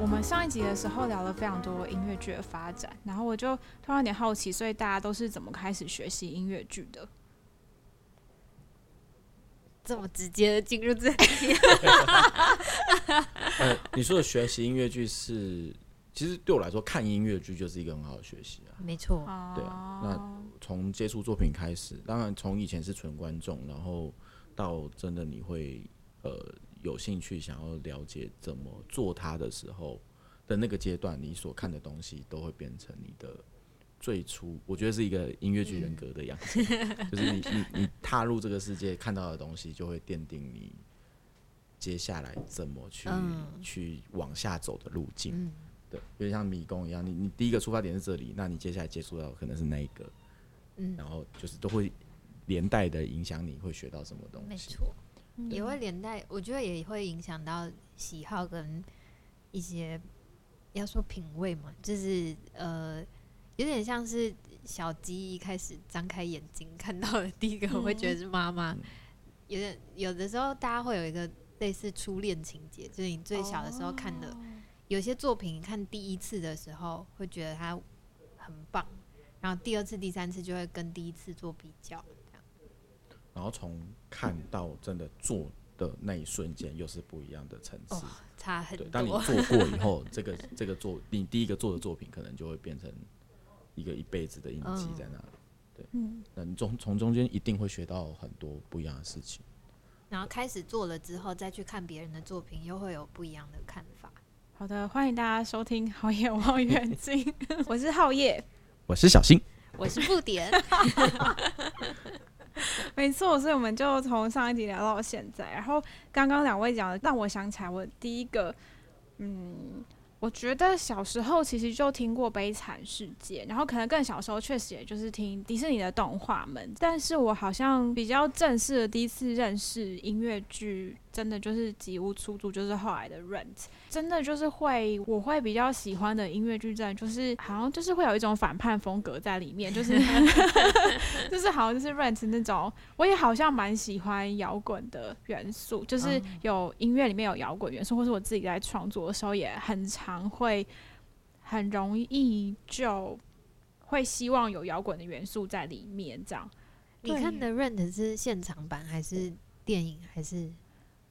我们上一集的时候聊了非常多音乐剧的发展，然后我就突然有点好奇，所以大家都是怎么开始学习音乐剧的？这么直接的进入这里？呃，你说的学习音乐剧是，其实对我来说，看音乐剧就是一个很好的学习啊。没错，对啊。那从接触作品开始，当然从以前是纯观众，然后到真的你会呃。有兴趣想要了解怎么做它的时候的那个阶段，你所看的东西都会变成你的最初，我觉得是一个音乐剧人格的样子，嗯、就是你你你踏入这个世界看到的东西，就会奠定你接下来怎么去、嗯、去往下走的路径。嗯、对，有点像迷宫一样，你你第一个出发点是这里，那你接下来接触到可能是那一个，嗯，然后就是都会连带的影响你会学到什么东西。没错。也会连带，我觉得也会影响到喜好跟一些要说品味嘛，就是呃，有点像是小鸡一开始张开眼睛看到的第一个，我会觉得是妈妈。有点有的时候，大家会有一个类似初恋情节，就是你最小的时候看的，有些作品看第一次的时候会觉得它很棒，然后第二次、第三次就会跟第一次做比较。然后从看到真的做的那一瞬间，又是不一样的层次，哦，差很多。当你做过以后，这个这个作你第一个做的作品，可能就会变成一个一辈子的印记在那里。对，嗯，那你从从中间一定会学到很多不一样的事情。然后开始做了之后，再去看别人的作品，又会有不一样的看法。好的，欢迎大家收听《好野望远镜》，我是浩夜，我是小新，我是布点。没错，所以我们就从上一集聊到现在。然后刚刚两位讲的，让我想起来，我第一个，嗯。我觉得小时候其实就听过《悲惨世界》，然后可能更小时候确实也就是听迪士尼的动画们。但是我好像比较正式的第一次认识音乐剧，真的就是吉屋出租，就是后来的《Rent》。真的就是会，我会比较喜欢的音乐剧，真的就是好像就是会有一种反叛风格在里面，就是 就是好像就是《Rent》那种。我也好像蛮喜欢摇滚的元素，就是有音乐里面有摇滚元素，或是我自己在创作的时候也很常。会很容易就会希望有摇滚的元素在里面，这样。你看的《Rent》是现场版还是电影？还是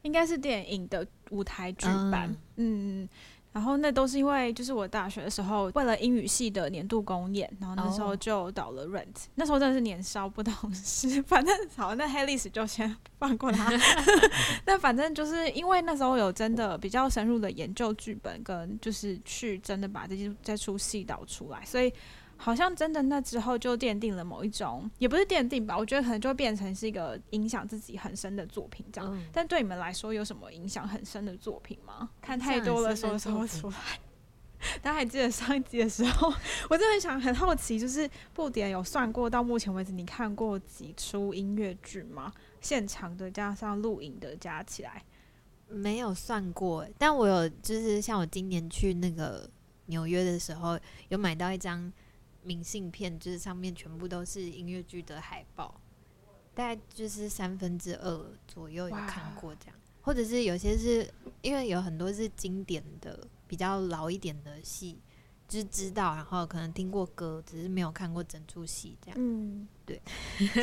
应该是电影的舞台剧版？嗯。嗯然后那都是因为，就是我大学的时候，为了英语系的年度公演，然后那时候就导了《Rent》。那时候真的是年少不懂事，反正好，那黑历史就先放过他。那反正就是因为那时候有真的比较深入的研究剧本，跟就是去真的把这些这出戏导出来，所以。好像真的，那之后就奠定了某一种，也不是奠定吧，我觉得可能就会变成是一个影响自己很深的作品这样。嗯、但对你们来说，有什么影响很深的作品吗？看太多了，说说不出来。大家还记得上一集的时候，我真的很想很好奇，就是布点有算过到目前为止你看过几出音乐剧吗？现场的加上录影的加起来，没有算过。但我有，就是像我今年去那个纽约的时候，有买到一张。明信片就是上面全部都是音乐剧的海报，大概就是三分之二左右有看过这样，或者是有些是因为有很多是经典的、比较老一点的戏，就是知道，然后可能听过歌，只是没有看过整出戏这样。嗯，对。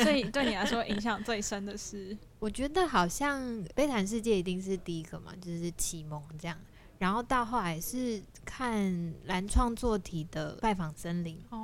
所以对你来说 影响最深的是，我觉得好像《悲惨世界》一定是第一个嘛，就是启蒙这样。然后到后来是看蓝创作体的《拜访森林》哦，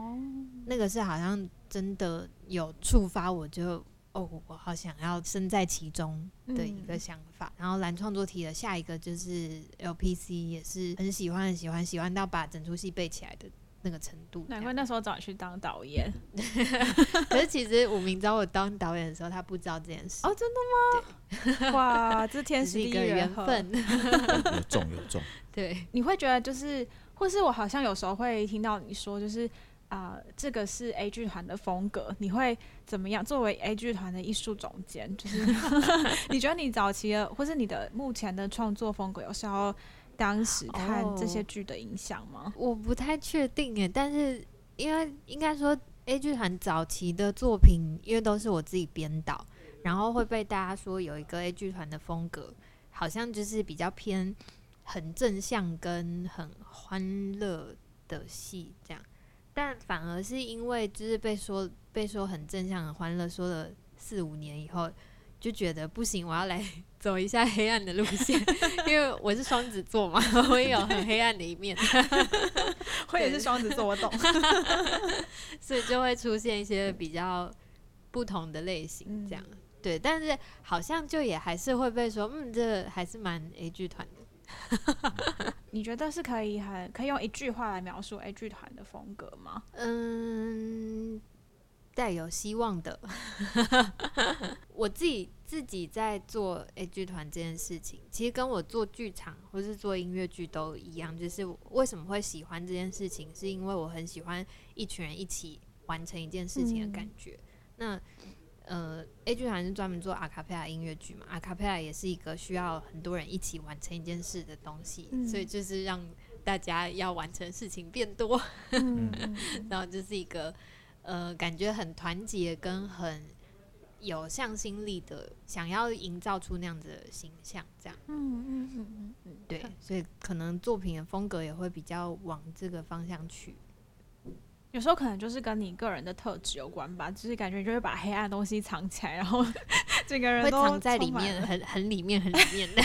那个是好像真的有触发我就，哦，我好想要身在其中的一个想法。嗯、然后蓝创作体的下一个就是 LPC，也是很喜欢很喜欢，喜欢到把整出戏背起来的。那个程度，难怪那时候找你去当导演。可是其实武明找我当导演的时候，他不知道这件事。哦，真的吗？哇，这天 时地利人和，有重有重。对，你会觉得就是，或是我好像有时候会听到你说，就是啊、这个是 A 剧团的风格，你会怎么样？作为 A 剧团的艺术总监，就是 你觉得你早期的，或是你的目前的创作风格，有受到。当时看这些剧的影响吗？我不太确定诶，但是因为应该说 A 剧团早期的作品，因为都是我自己编导，然后会被大家说有一个 A 剧团的风格，好像就是比较偏很正向跟很欢乐的戏这样，但反而是因为就是被说被说很正向很欢乐，说了四五年以后。就觉得不行，我要来 走一下黑暗的路线，因为我是双子座嘛，我也有很黑暗的一面。我也是双子座，我懂。所以就会出现一些比较不同的类型，这样、嗯、对。但是好像就也还是会被说，嗯，这还是蛮 A 剧团的。你觉得是可以很可以用一句话来描述 A 剧团的风格吗？嗯。带有希望的，我自己自己在做 A 剧团这件事情，其实跟我做剧场或是做音乐剧都一样。就是为什么会喜欢这件事情，是因为我很喜欢一群人一起完成一件事情的感觉。嗯、那呃，A 剧团是专门做阿卡贝拉音乐剧嘛，阿卡贝拉也是一个需要很多人一起完成一件事的东西，嗯、所以就是让大家要完成事情变多，嗯、然后就是一个。呃，感觉很团结跟很有向心力的，想要营造出那样子的形象，这样。嗯嗯嗯嗯对，所以可能作品的风格也会比较往这个方向去。有时候可能就是跟你个人的特质有关吧，就是感觉就会把黑暗的东西藏起来，然后 整个人都藏在里面，很很里面，很里面的，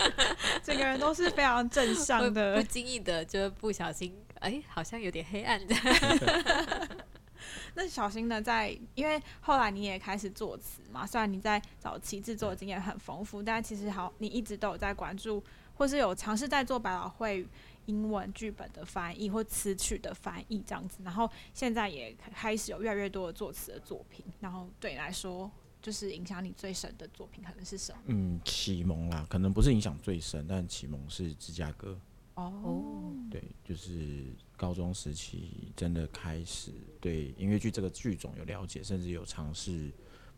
整个人都是非常正向的，不经意的就不小心，哎、欸，好像有点黑暗的。那小新呢？在因为后来你也开始作词嘛，虽然你在早期制作的经验很丰富，但其实好，你一直都有在关注，或是有尝试在做百老汇英文剧本的翻译或词曲的翻译这样子。然后现在也开始有越来越多的作词的作品。然后对你来说，就是影响你最深的作品可能是什么？嗯，启蒙啦，可能不是影响最深，但启蒙是芝加哥。哦，对，就是高中时期真的开始对音乐剧这个剧种有了解，甚至有尝试，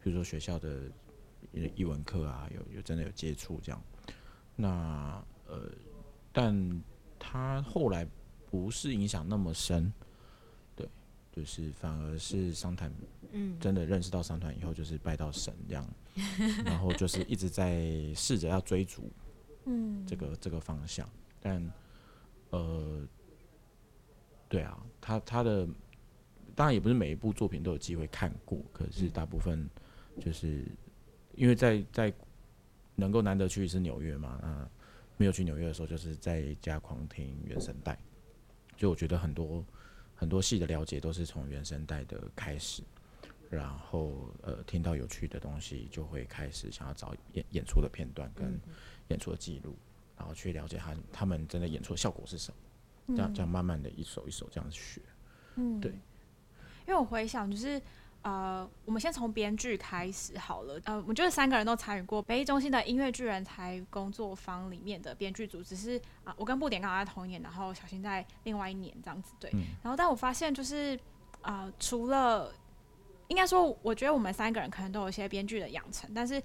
比如说学校的译文课啊，有有真的有接触这样。那呃，但他后来不是影响那么深，对，就是反而是商团，嗯，真的认识到商团以后，就是拜到神这样，嗯、然后就是一直在试着要追逐，嗯，这个这个方向，但。呃，对啊，他他的当然也不是每一部作品都有机会看过，可是大部分就是因为在在能够难得去一次纽约嘛，那没有去纽约的时候，就是在家狂听原声带，就我觉得很多很多戏的了解都是从原声带的开始，然后呃听到有趣的东西，就会开始想要找演演出的片段跟演出的记录。然后去了解他他们真的演出的效果是什么，这样这样慢慢的一首一首这样学，嗯，对。因为我回想就是呃，我们先从编剧开始好了，呃，我觉得三个人都参与过北艺中心的音乐剧人才工作坊里面的编剧组，只是啊、呃，我跟布点刚好在同一年，然后小新在另外一年这样子，对。嗯、然后但我发现就是啊、呃，除了应该说，我觉得我们三个人可能都有一些编剧的养成，但是。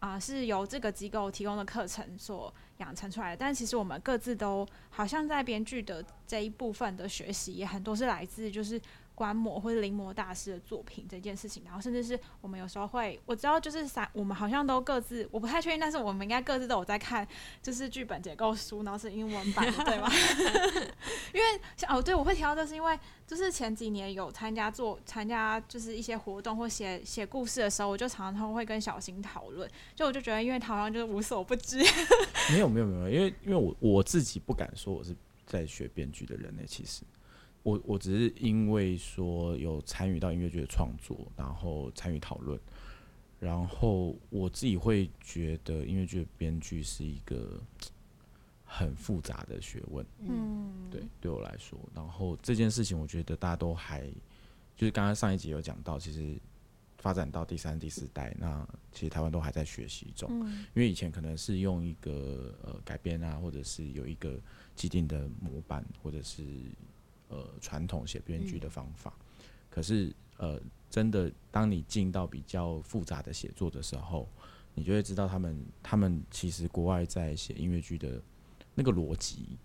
啊、呃，是由这个机构提供的课程所养成出来的，但其实我们各自都好像在编剧的这一部分的学习，也很多是来自就是。观摩或者临摹大师的作品这件事情，然后甚至是我们有时候会，我知道就是三，我们好像都各自，我不太确定，但是我们应该各自都有在看，就是剧本结构书，然后是英文版，对吗？因为哦，对，我会提到这是因为，就是前几年有参加做参加就是一些活动或写写故事的时候，我就常常会跟小新讨论，就我就觉得，因为他好像就是无所不知。没有没有没有，因为因为我我自己不敢说我是在学编剧的人呢，其实。我我只是因为说有参与到音乐剧的创作，然后参与讨论，然后我自己会觉得音乐剧的编剧是一个很复杂的学问，嗯，对，对我来说，然后这件事情我觉得大家都还，就是刚刚上一集有讲到，其实发展到第三、第四代，那其实台湾都还在学习中，因为以前可能是用一个呃改编啊，或者是有一个既定的模板，或者是。呃，传统写编剧的方法，嗯、可是呃，真的，当你进到比较复杂的写作的时候，你就会知道他们，他们其实国外在写音乐剧的那个逻辑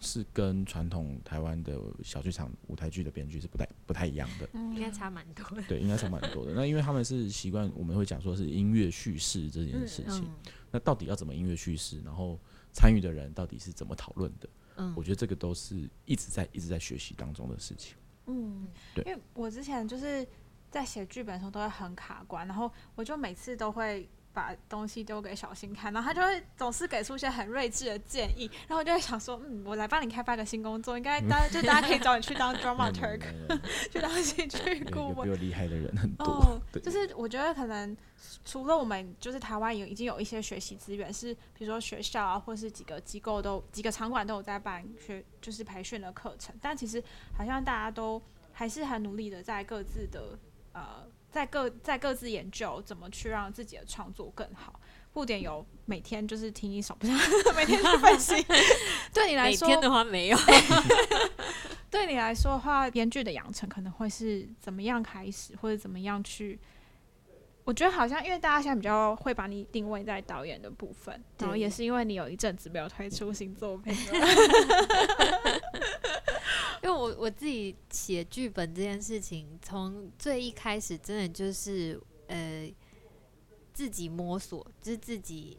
是跟传统台湾的小剧场舞台剧的编剧是不太不太一样的，应该差蛮多的。对，应该差蛮多的。那因为他们是习惯，我们会讲说是音乐叙事这件事情。嗯嗯、那到底要怎么音乐叙事？然后参与的人到底是怎么讨论的？嗯，我觉得这个都是一直在一直在学习当中的事情。嗯，对，因为我之前就是在写剧本的时候都会很卡关，然后我就每次都会。把东西丢给小新看，然后他就会总是给出一些很睿智的建议，然后我就会想说，嗯，我来帮你开发个新工作，应该大家就大家可以找你去当 dramaturg，去当戏剧顾问。比我厉害的人很多。哦，就是我觉得可能除了我们，就是台湾有已经有一些学习资源，是比如说学校啊，或是几个机构都几个场馆都有在办学，就是培训的课程，但其实好像大家都还是很努力的在各自的呃。在各在各自研究怎么去让自己的创作更好。布点有每天就是听一首，不 是每天去分析。对你来说，每天的话没有。对你来说的话，编剧的养成可能会是怎么样开始，或者怎么样去？我觉得好像因为大家现在比较会把你定位在导演的部分，然后也是因为你有一阵子没有推出新作品。因为我我自己写剧本这件事情，从最一开始真的就是呃自己摸索，就是自己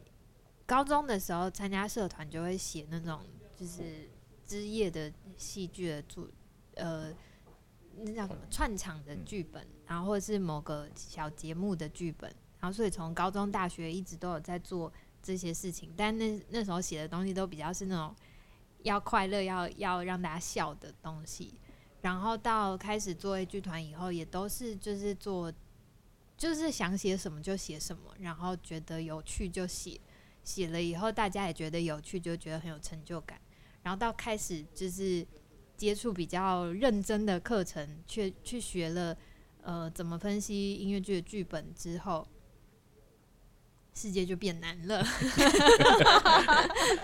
高中的时候参加社团就会写那种就是之夜的戏剧的主呃那叫什么串场的剧本，然后或者是某个小节目的剧本，然后所以从高中大学一直都有在做这些事情，但那那时候写的东西都比较是那种。要快乐，要要让大家笑的东西，然后到开始做剧团以后，也都是就是做，就是想写什么就写什么，然后觉得有趣就写，写了以后大家也觉得有趣，就觉得很有成就感。然后到开始就是接触比较认真的课程，去去学了呃怎么分析音乐剧的剧本之后。世界就变难了，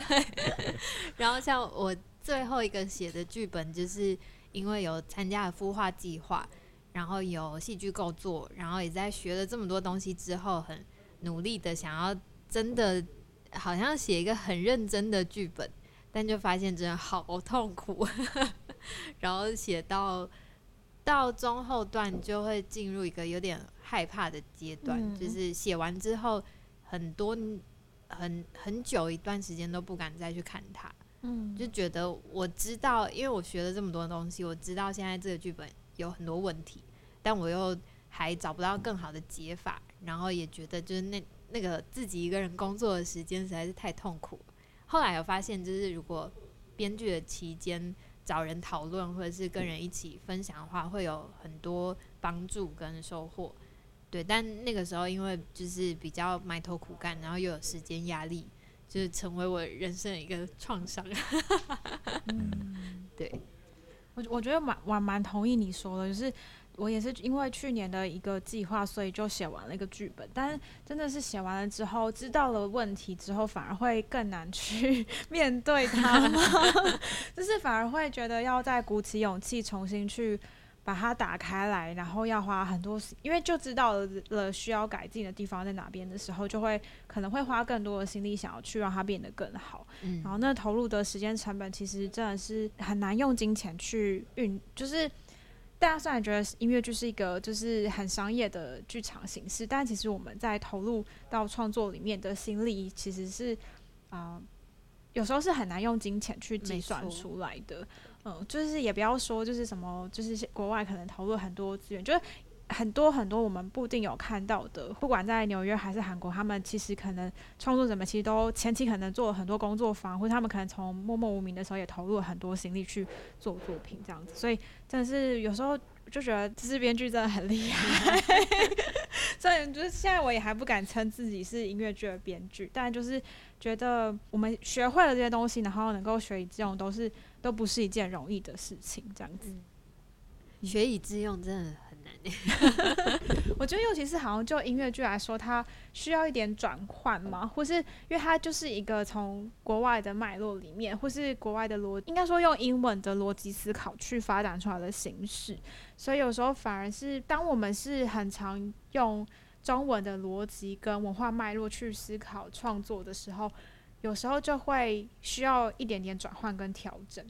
对。然后像我最后一个写的剧本，就是因为有参加了孵化计划，然后有戏剧构作，然后也在学了这么多东西之后，很努力的想要真的好像写一个很认真的剧本，但就发现真的好痛苦。然后写到到中后段，就会进入一个有点害怕的阶段，就是写完之后。很多很很久一段时间都不敢再去看它，嗯，就觉得我知道，因为我学了这么多东西，我知道现在这个剧本有很多问题，但我又还找不到更好的解法，然后也觉得就是那那个自己一个人工作的时间实在是太痛苦。后来有发现，就是如果编剧的期间找人讨论或者是跟人一起分享的话，会有很多帮助跟收获。对，但那个时候因为就是比较埋头苦干，然后又有时间压力，就是成为我人生的一个创伤。嗯，对，我我觉得蛮我蛮同意你说的，就是我也是因为去年的一个计划，所以就写完了一个剧本。但是真的是写完了之后，知道了问题之后，反而会更难去 面对它？就是反而会觉得要再鼓起勇气重新去。把它打开来，然后要花很多，因为就知道了了需要改进的地方在哪边的时候，就会可能会花更多的心力想要去让它变得更好。嗯，然后那投入的时间成本其实真的是很难用金钱去运，就是大家虽然觉得音乐剧是一个就是很商业的剧场形式，但其实我们在投入到创作里面的心力其实是啊、呃，有时候是很难用金钱去计算出来的。嗯，就是也不要说，就是什么，就是国外可能投入很多资源，就是很多很多我们不一定有看到的，不管在纽约还是韩国，他们其实可能创作者们其实都前期可能做了很多工作坊，或者他们可能从默默无名的时候也投入了很多心力去做作品这样子，所以真的是有时候就觉得这是编剧真的很厉害，所以就是现在我也还不敢称自己是音乐剧的编剧，但就是觉得我们学会了这些东西，然后能够学以致用，都是。都不是一件容易的事情，这样子，嗯、学以致用真的很难。我觉得，尤其是好像就音乐剧来说，它需要一点转换嘛，或是因为它就是一个从国外的脉络里面，或是国外的逻，应该说用英文的逻辑思考去发展出来的形式，所以有时候反而是当我们是很常用中文的逻辑跟文化脉络去思考创作的时候。有时候就会需要一点点转换跟调整，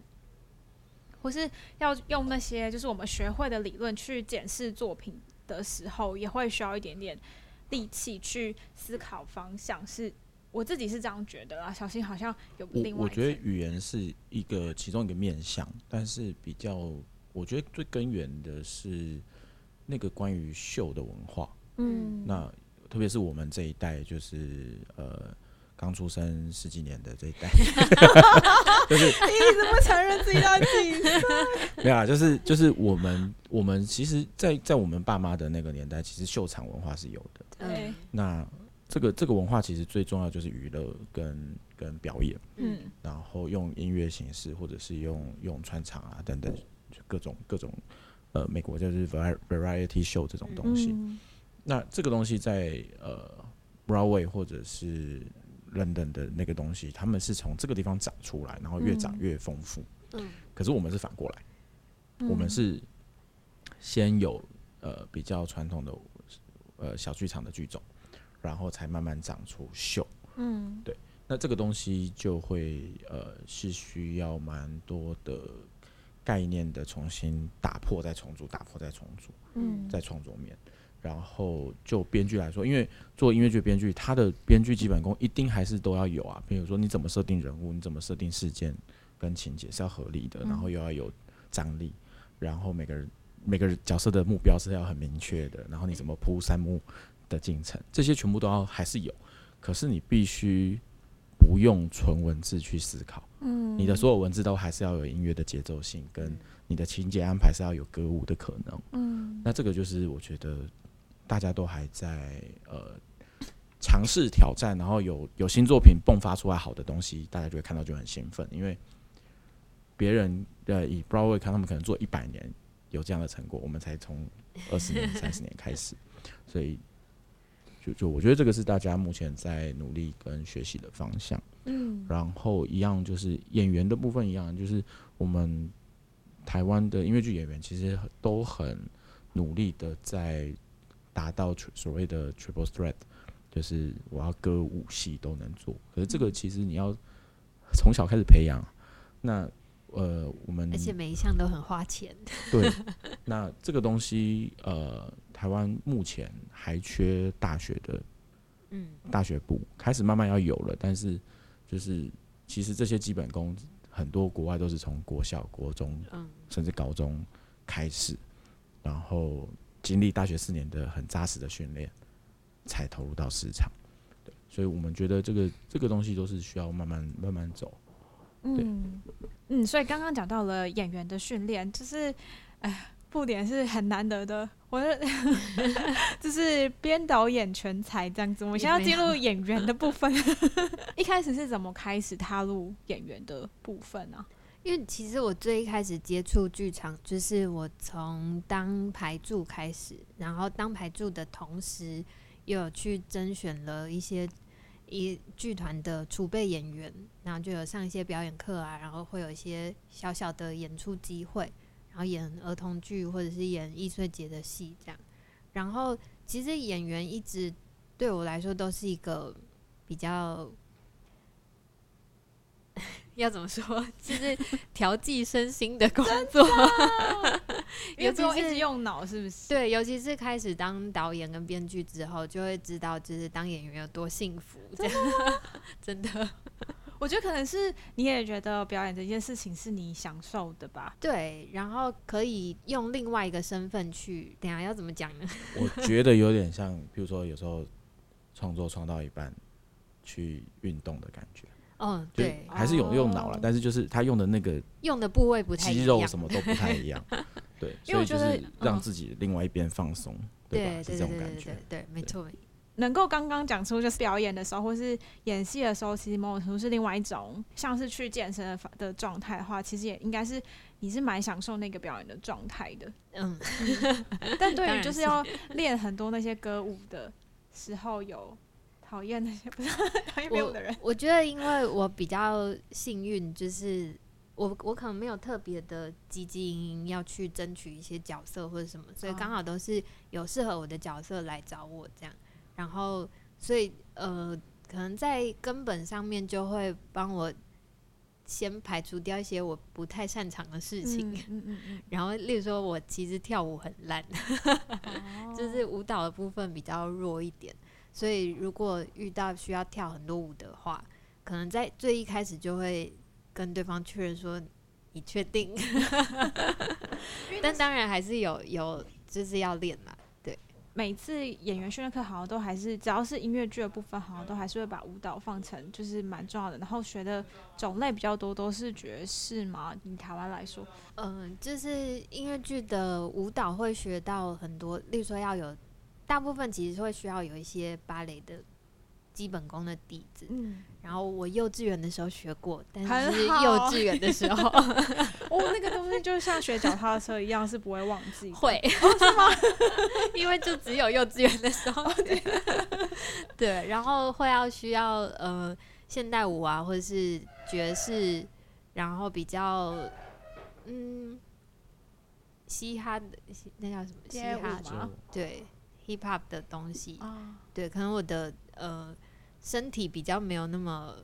或是要用那些就是我们学会的理论去检视作品的时候，也会需要一点点力气去思考方向。是我自己是这样觉得啊。小新好像有另外，我觉得语言是一个其中一个面向，但是比较我觉得最根源的是那个关于秀的文化。嗯，那特别是我们这一代，就是呃。刚出生十几年的这一代，就是你一直不承认自己到几岁？没有啊，就是就是我们我们其实在，在在我们爸妈的那个年代，其实秀场文化是有的。对。那这个这个文化其实最重要就是娱乐跟跟表演。嗯。然后用音乐形式，或者是用用穿场啊等等，就各种各种呃，美国就是 variety show 这种东西。嗯、那这个东西在呃 Broadway 或者是 London 的那个东西，他们是从这个地方长出来，然后越长越丰富。嗯，可是我们是反过来，嗯、我们是先有呃比较传统的呃小剧场的剧种，然后才慢慢长出秀。嗯，对。那这个东西就会呃是需要蛮多的概念的重新打破再重组，打破再重组。嗯，在创作面。然后就编剧来说，因为做音乐剧编剧，他的编剧基本功一定还是都要有啊。比如说你怎么设定人物，你怎么设定事件跟情节是要合理的，然后又要有张力，然后每个人每个人角色的目标是要很明确的，然后你怎么铺三幕的进程，这些全部都要还是有。可是你必须不用纯文字去思考，嗯，你的所有文字都还是要有音乐的节奏性，跟你的情节安排是要有歌舞的可能，嗯，那这个就是我觉得。大家都还在呃尝试挑战，然后有有新作品迸发出来好的东西，大家就会看到就很兴奋，因为别人呃以 Broadway 看，他们可能做一百年有这样的成果，我们才从二十年、三十年开始，所以就就我觉得这个是大家目前在努力跟学习的方向。嗯，然后一样就是演员的部分一样，就是我们台湾的音乐剧演员其实都很努力的在。达到所谓的 triple threat，就是我要歌舞戏都能做。可是这个其实你要从小开始培养。那呃，我们而且每一项都很花钱。对，那这个东西呃，台湾目前还缺大学的，嗯，大学部开始慢慢要有了。但是就是其实这些基本功很多国外都是从国小、国中，嗯甚至高中开始，然后。经历大学四年的很扎实的训练，才投入到市场。对，所以我们觉得这个这个东西都是需要慢慢慢慢走。嗯嗯，所以刚刚讲到了演员的训练，就是哎，布点是很难得的。我的 就是编导演全才这样子。我们现在要进入演员的部分，一开始是怎么开始踏入演员的部分呢、啊？因为其实我最一开始接触剧场，就是我从当排助开始，然后当排助的同时，又有去甄选了一些一剧团的储备演员，然后就有上一些表演课啊，然后会有一些小小的演出机会，然后演儿童剧或者是演艺术节的戏这样。然后其实演员一直对我来说都是一个比较。要怎么说？就是调剂身心的工作，有时候一直用脑，是不是？对，尤其是开始当导演跟编剧之后，就会知道，就是当演员有多幸福。这样，真的，我觉得可能是你也觉得表演这件事情是你享受的吧？对，然后可以用另外一个身份去，等下要怎么讲呢？我觉得有点像，比如说有时候创作创到一半，去运动的感觉。嗯，对，还是有用脑了，但是就是他用的那个用的部位不太一样，肌肉什么都不太一样，对，所以就是让自己另外一边放松，对吧？是这种感觉，对，没错。能够刚刚讲出就是表演的时候，或是演戏的时候，其实某种程度是另外一种，像是去健身的的状态的话，其实也应该是你是蛮享受那个表演的状态的，嗯。但对于就是要练很多那些歌舞的时候有。讨厌那些不是 讨厌没有的人。我觉得，因为我比较幸运，就是我我可能没有特别的积极要去争取一些角色或者什么，所以刚好都是有适合我的角色来找我这样。然后，所以呃，可能在根本上面就会帮我先排除掉一些我不太擅长的事情。嗯嗯嗯嗯、然后，例如说，我其实跳舞很烂，哦、就是舞蹈的部分比较弱一点。所以，如果遇到需要跳很多舞的话，可能在最一开始就会跟对方确认说：“你确定？” 但当然还是有有就是要练嘛。对，每次演员训练课好像都还是，只要是音乐剧的部分，好像都还是会把舞蹈放成就是蛮重要的。然后学的种类比较多，都是爵士嘛。以台湾来说，嗯，就是音乐剧的舞蹈会学到很多，例如说要有。大部分其实会需要有一些芭蕾的基本功的底子，嗯，然后我幼稚园的时候学过，但是幼稚园的时候，哦，那个东西就像学脚踏车一样，是不会忘记，会，哦，是吗？因为就只有幼稚园的时候，对，对，然后会要需要呃现代舞啊，或者是爵士，然后比较嗯嘻哈的那叫什么？嘻哈吗？对。Hip hop 的东西，oh. 对，可能我的呃身体比较没有那么，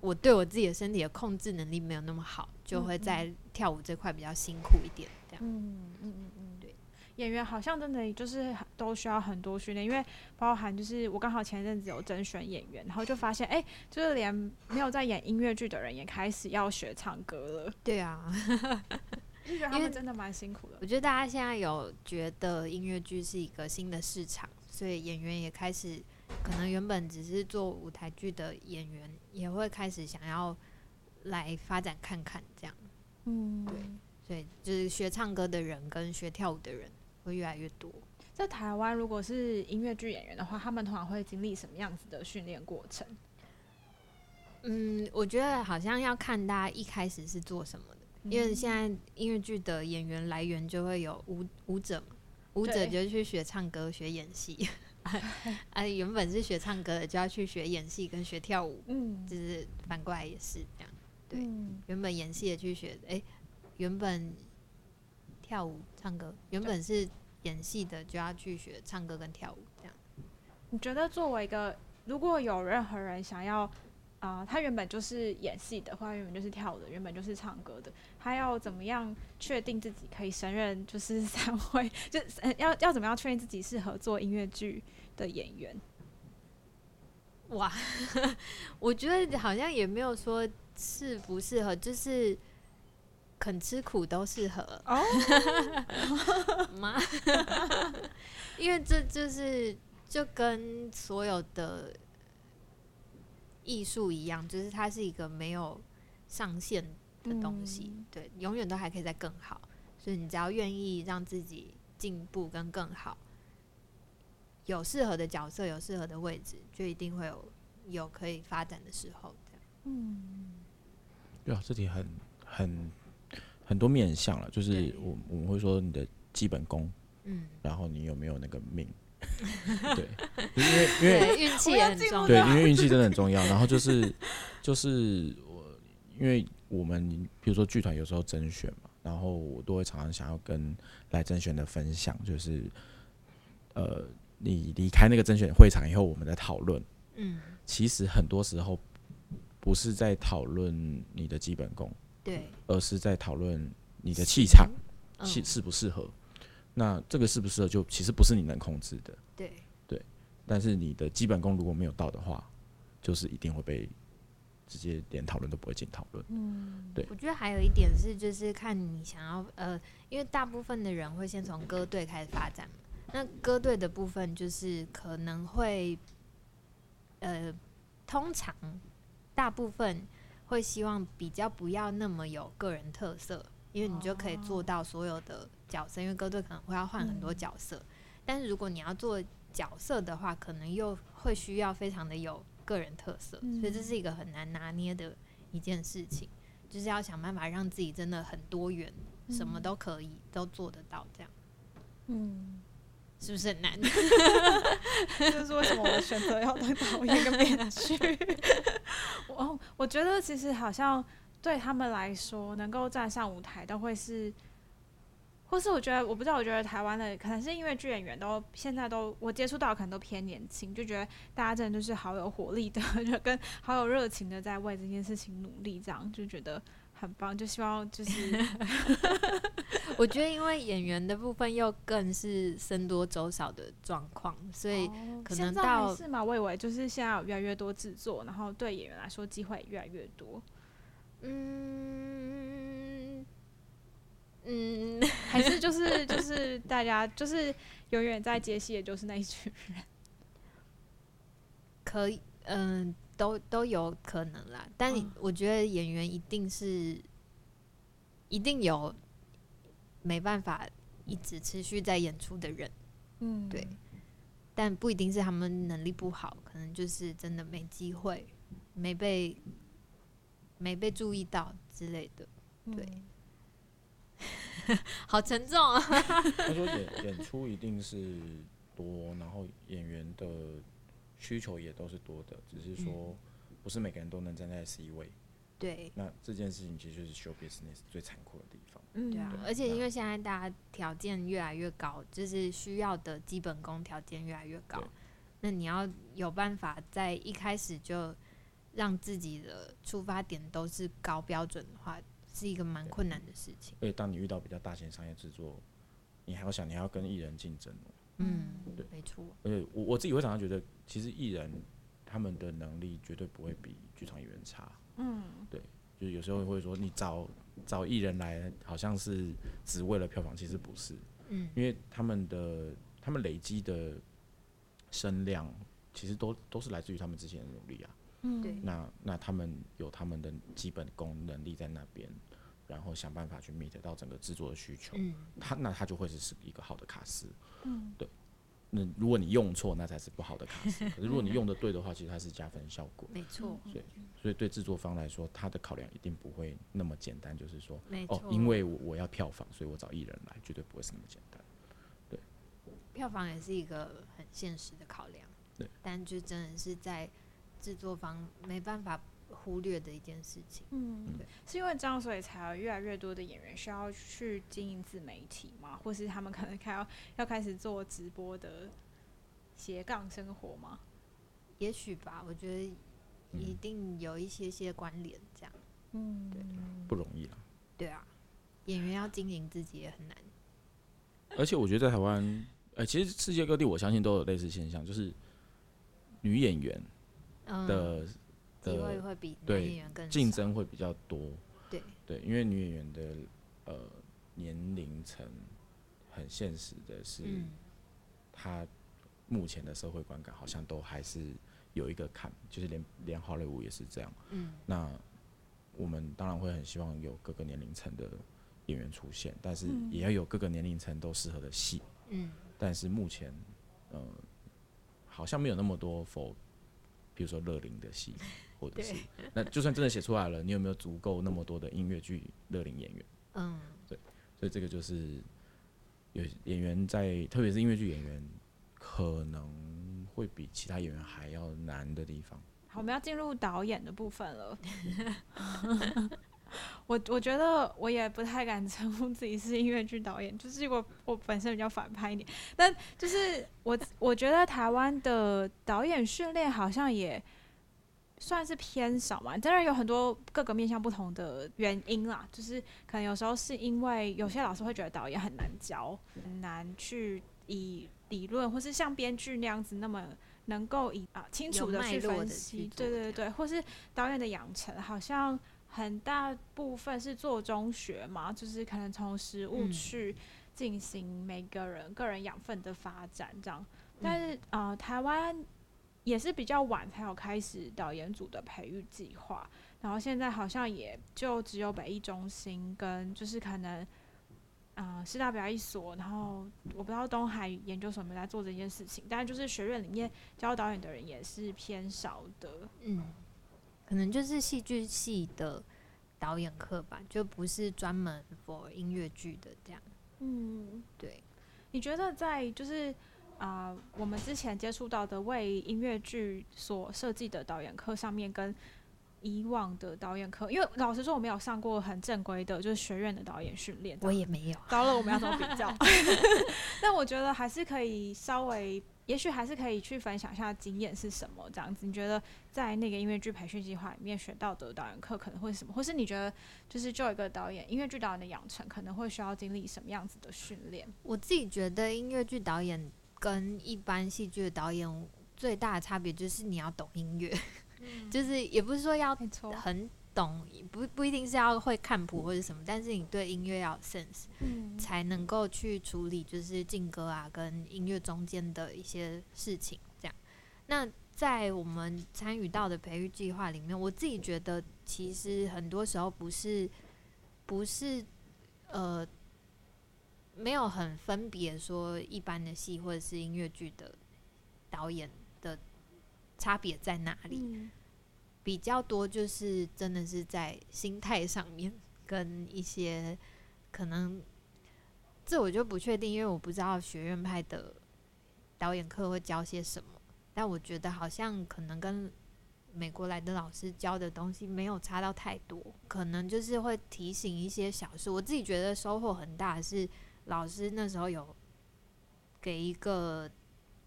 我对我自己的身体的控制能力没有那么好，就会在跳舞这块比较辛苦一点，这样。嗯嗯嗯嗯，对，演员好像真的就是都需要很多训练，因为包含就是我刚好前一阵子有甄选演员，然后就发现哎、欸，就是连没有在演音乐剧的人也开始要学唱歌了。对啊。因为他们真的蛮辛苦的。我觉得大家现在有觉得音乐剧是一个新的市场，所以演员也开始，可能原本只是做舞台剧的演员，也会开始想要来发展看看这样。嗯，对，所以就是学唱歌的人跟学跳舞的人会越来越多。在台湾，如果是音乐剧演员的话，他们通常会经历什么样子的训练过程？嗯，我觉得好像要看大家一开始是做什么的。因为现在音乐剧的演员来源就会有舞舞者嘛，舞者就去学唱歌、学演戏，啊，原本是学唱歌的就要去学演戏跟学跳舞，嗯，就是反过来也是这样，对，嗯、原本演戏的去学，哎、欸，原本跳舞唱歌，原本是演戏的就要去学唱歌跟跳舞，这样。你觉得作为一个，如果有任何人想要？啊、呃，他原本就是演戏的，或原本就是跳舞的，原本就是唱歌的。他要怎么样确定自己可以胜任就是三位？就要要怎么样确定自己适合做音乐剧的演员？哇，我觉得好像也没有说适不适合，就是肯吃苦都适合哦。妈，因为这就是就跟所有的。艺术一样，就是它是一个没有上限的东西，嗯、对，永远都还可以再更好。所以你只要愿意让自己进步跟更好，有适合的角色，有适合的位置，就一定会有有可以发展的时候。嗯，对啊，这题很很很多面向了，就是我我们会说你的基本功，嗯，然后你有没有那个命。对，因为因为运气也很重要。对，因为运气真的很重要。然后就是就是我，因为我们比如说剧团有时候甄选嘛，然后我都会常常想要跟来甄选的分享，就是呃，你离开那个甄选会场以后，我们在讨论。嗯，其实很多时候不是在讨论你的基本功，对，而是在讨论你的气场，适适不适合。那这个适不适合，就其实不是你能控制的。对对，但是你的基本功如果没有到的话，就是一定会被直接连讨论都不会进讨论。嗯，对。我觉得还有一点是，就是看你想要呃，因为大部分的人会先从歌队开始发展。那歌队的部分就是可能会呃，通常大部分会希望比较不要那么有个人特色。因为你就可以做到所有的角色，因为歌队可能会要换很多角色，嗯、但是如果你要做角色的话，可能又会需要非常的有个人特色，嗯、所以这是一个很难拿捏的一件事情，就是要想办法让自己真的很多元，嗯、什么都可以都做得到，这样，嗯，是不是很难？就是为什么我选择要当导演跟编剧？我我觉得其实好像。对他们来说，能够站上舞台都会是或是我觉得我不知道，我觉得台湾的可能是因为剧演员都现在都我接触到可能都偏年轻，就觉得大家真的就是好有活力的，就跟好有热情的在为这件事情努力，这样就觉得很棒。就希望就是，我觉得因为演员的部分又更是僧多粥少的状况，所以可能到、哦、是嘛？我以为就是现在有越来越多制作，然后对演员来说机会也越来越多。嗯。嗯，还是就是 就是大家就是永远在接戏，也就是那一群人，可以，嗯、呃，都都有可能啦。但我觉得演员一定是一定有没办法一直持续在演出的人，嗯，对。但不一定是他们能力不好，可能就是真的没机会，没被没被注意到之类的，对。嗯 好沉重啊！他说演 演出一定是多，然后演员的需求也都是多的，只是说不是每个人都能站在 C 位。对，那这件事情其实就是 show business 最残酷的地方。嗯，对啊。而且因为现在大家条件越来越高，就是需要的基本功条件越来越高，那你要有办法在一开始就让自己的出发点都是高标准的话。是一个蛮困难的事情。而且当你遇到比较大型商业制作，你还要想，你还要跟艺人竞争。嗯，对，没错。而且我我自己会常常觉得，其实艺人他们的能力绝对不会比剧场演员差。嗯，对，就是有时候会说你找找艺人来，好像是只为了票房，其实不是。嗯，因为他们的他们累积的声量，其实都都是来自于他们之前的努力啊。嗯，对，那那他们有他们的基本功能力在那边，然后想办法去 meet 到整个制作的需求，嗯，他那他就会是是一个好的卡司，嗯，对。那如果你用错，那才是不好的卡司。可是如果你用的对的话，其实它是加分效果，没错。所以所以对制作方来说，他的考量一定不会那么简单，就是说，哦，因为我我要票房，所以我找艺人来，绝对不会是那么简单。对，票房也是一个很现实的考量，对，但就真的是在。制作方没办法忽略的一件事情，嗯，对，是因为这样，所以才有越来越多的演员需要去经营自媒体嘛？或是他们可能开要要开始做直播的斜杠生活吗？也许吧，我觉得一定有一些些关联，这样，嗯，对，不容易了。对啊，演员要经营自己也很难。而且我觉得在台湾，呃，其实世界各地我相信都有类似现象，就是女演员。的机会会比男演员更竞争会比较多，对。对，因为女演员的呃年龄层很现实的是，她目前的社会观感好像都还是有一个坎，就是连连好莱坞也是这样，嗯，那我们当然会很希望有各个年龄层的演员出现，但是也要有各个年龄层都适合的戏，嗯，但是目前呃好像没有那么多否。比如说乐龄的戏，或者是那就算真的写出来了，你有没有足够那么多的音乐剧乐龄演员？嗯，对，所以这个就是有演员在，特别是音乐剧演员，可能会比其他演员还要难的地方。好，我们要进入导演的部分了。我我觉得我也不太敢 称呼自己是音乐剧导演，就是我我本身比较反派一点，但就是我我觉得台湾的导演训练好像也算是偏少嘛，当然有很多各个面向不同的原因啦，就是可能有时候是因为有些老师会觉得导演很难教，很难去以理论或是像编剧那样子那么能够以啊清楚的去分析，对对对，或是导演的养成好像。很大部分是做中学嘛，就是可能从食物去进行每个人个人养分的发展这样。但是啊、呃，台湾也是比较晚才有开始导演组的培育计划，然后现在好像也就只有北艺中心跟就是可能啊师大表演所，然后我不知道东海研究所有没有在做这件事情，但是就是学院里面教导演的人也是偏少的，嗯。可能就是戏剧系的导演课吧，就不是专门 for 音乐剧的这样。嗯，对。你觉得在就是啊、呃，我们之前接触到的为音乐剧所设计的导演课上面，跟以往的导演课，因为老实说，我没有上过很正规的，就是学院的导演训练。我也没有。糟了，我们要怎么比较？但我觉得还是可以稍微，也许还是可以去分享一下经验是什么这样子。你觉得在那个音乐剧培训计划里面学到的导演课可能会是什么？或是你觉得就是就一个导演音乐剧导演的养成可能会需要经历什么样子的训练？我自己觉得音乐剧导演跟一般戏剧的导演最大的差别就是你要懂音乐。就是也不是说要很懂，不不一定是要会看谱或者什么，但是你对音乐要有 sense，才能够去处理就是劲歌啊跟音乐中间的一些事情。这样，那在我们参与到的培育计划里面，我自己觉得其实很多时候不是不是呃没有很分别说一般的戏或者是音乐剧的导演的。差别在哪里？嗯、比较多就是真的是在心态上面，跟一些可能这我就不确定，因为我不知道学院派的导演课会教些什么。但我觉得好像可能跟美国来的老师教的东西没有差到太多，可能就是会提醒一些小事。我自己觉得收获很大，是老师那时候有给一个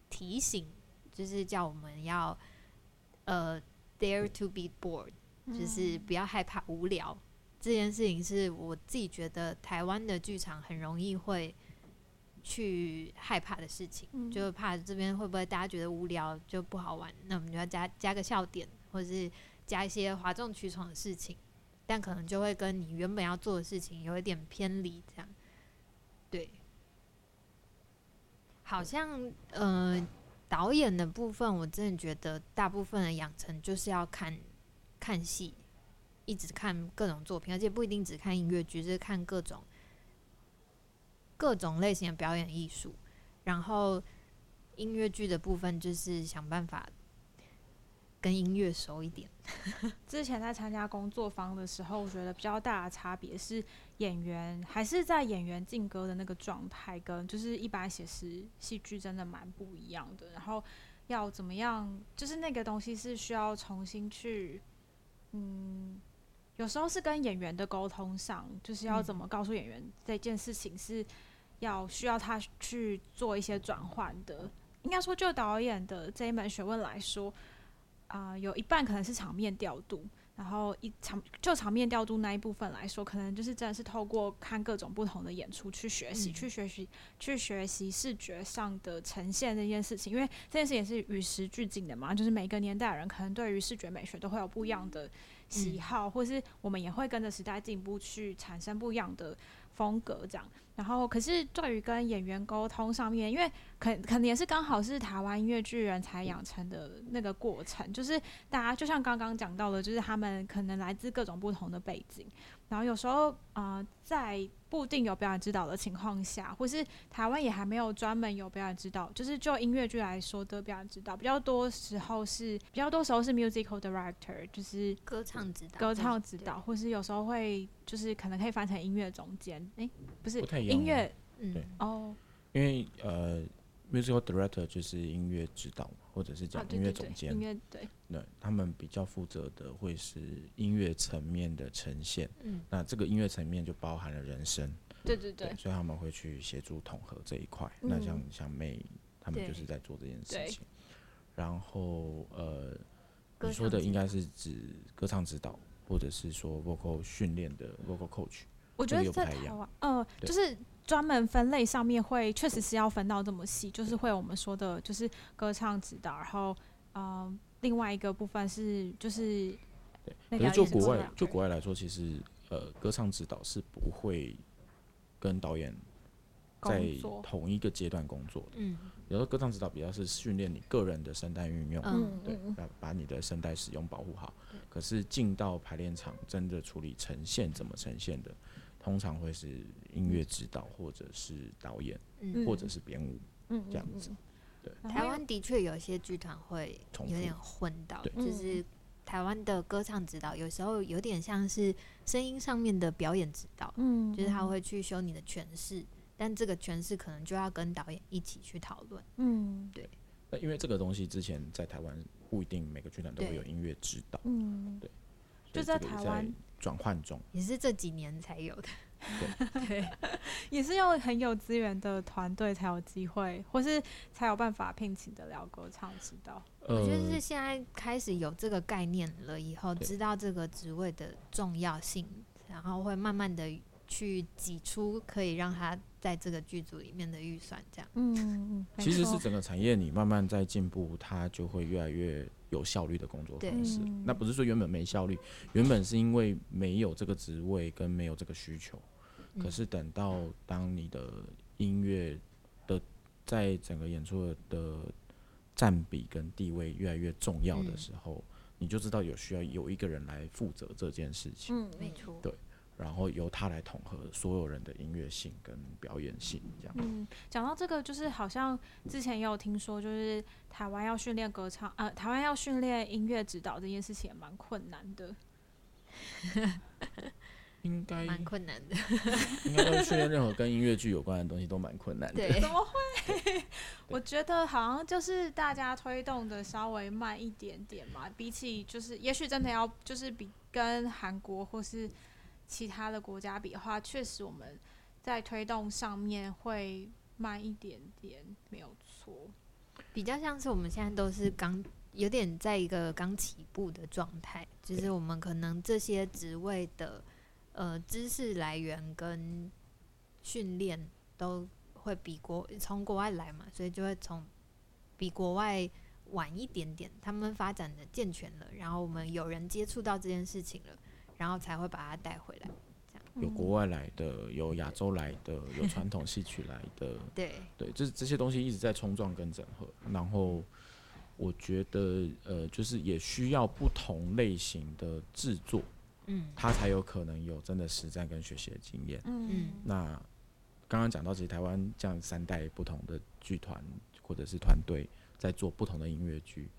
提醒。就是叫我们要，呃，dare to be bored，就是不要害怕无聊。嗯、这件事情是我自己觉得台湾的剧场很容易会去害怕的事情，嗯、就怕这边会不会大家觉得无聊就不好玩，那我们就要加加个笑点，或者是加一些哗众取宠的事情，但可能就会跟你原本要做的事情有一点偏离，这样。对，好像呃。导演的部分，我真的觉得大部分的养成就是要看看戏，一直看各种作品，而且不一定只看音乐剧，就是看各种各种类型的表演艺术。然后音乐剧的部分，就是想办法跟音乐熟一点。之前在参加工作坊的时候，我觉得比较大的差别是。演员还是在演员进歌的那个状态，跟就是一般写实戏剧真的蛮不一样的。然后要怎么样，就是那个东西是需要重新去，嗯，有时候是跟演员的沟通上，就是要怎么告诉演员这件事情是要需要他去做一些转换的。应该说，就导演的这一门学问来说，啊、呃，有一半可能是场面调度。然后一场就场面调度那一部分来说，可能就是真的是透过看各种不同的演出去学习，嗯、去学习，去学习视觉上的呈现这件事情。因为这件事也是与时俱进的嘛，就是每个年代的人可能对于视觉美学都会有不一样的喜好，嗯、或是我们也会跟着时代进步去产生不一样的风格这样。然后，可是在于跟演员沟通上面，因为可可能也是刚好是台湾音乐剧人才养成的那个过程，就是大家就像刚刚讲到的，就是他们可能来自各种不同的背景。然后有时候，啊，在不定有表演指导的情况下，或是台湾也还没有专门有表演指导，就是就音乐剧来说的表演指导，比较多时候是比较多时候是 musical director，就是歌唱指导，歌唱指导，或是有时候会就是可能可以翻成音乐总监，诶，不是音乐，嗯，哦，因为呃。Musical director 就是音乐指导，或者是讲音乐总监。音乐对，对，他们比较负责的会是音乐层面的呈现。嗯，那这个音乐层面就包含了人声。对对对，所以他们会去协助统合这一块。那像像 May 他们就是在做这件事情。然后呃，你说的应该是指歌唱指导，或者是说 vocal 训练的 vocal coach。我觉得在台湾，呃，就是。专门分类上面会确实是要分到这么细，就是会我们说的，就是歌唱指导，然后呃，另外一个部分是就是，对，可是就国外就国外来说，其实呃，歌唱指导是不会跟导演在同一个阶段工作的。嗯，有时候歌唱指导比较是训练你个人的声带运用，嗯，对，把把你的声带使用保护好。可是进到排练场，真的处理呈现怎么呈现的？通常会是音乐指导，或者是导演，嗯、或者是编舞，嗯、这样子。对，台湾的确有些剧团会有点混到，就是台湾的歌唱指导有时候有点像是声音上面的表演指导，嗯，就是他会去修你的诠释，但这个诠释可能就要跟导演一起去讨论，嗯，对。那因为这个东西之前在台湾不一定每个剧团都会有音乐指导，嗯，对。就在台湾转换中，也是这几年才有的。对，也是要很有资源的团队才有机会，或是才有办法聘请得了歌唱指导。我觉得是现在开始有这个概念了以后，知道这个职位的重要性，然后会慢慢的去挤出可以让他在这个剧组里面的预算，这样。嗯，其实是整个产业你慢慢在进步，它就会越来越有效率的工作方式。那不是说原本没效率，原本是因为没有这个职位跟没有这个需求。可是等到当你的音乐的在整个演出的占比跟地位越来越重要的时候，你就知道有需要有一个人来负责这件事情。嗯，没错。对，然后由他来统合所有人的音乐性跟表演性，这样。嗯，讲到这个，就是好像之前也有听说，就是台湾要训练歌唱，呃，台湾要训练音乐指导这件事情也蛮困难的。应该蛮困难的，应该要训练任何跟音乐剧有关的东西都蛮困难的。对，怎么会？我觉得好像就是大家推动的稍微慢一点点嘛，比起就是，也许真的要就是比跟韩国或是其他的国家比的话，确实我们在推动上面会慢一点点，没有错。比较像是我们现在都是刚有点在一个刚起步的状态，就是我们可能这些职位的。呃，知识来源跟训练都会比国从国外来嘛，所以就会从比国外晚一点点，他们发展的健全了，然后我们有人接触到这件事情了，然后才会把它带回来。这样有国外来的，有亚洲来的，有传统戏曲来的，对对，就是这些东西一直在冲撞跟整合。然后我觉得，呃，就是也需要不同类型的制作。嗯，他才有可能有真的实战跟学习的经验。嗯，那刚刚讲到，其实台湾这样三代不同的剧团或者是团队在做不同的音乐剧，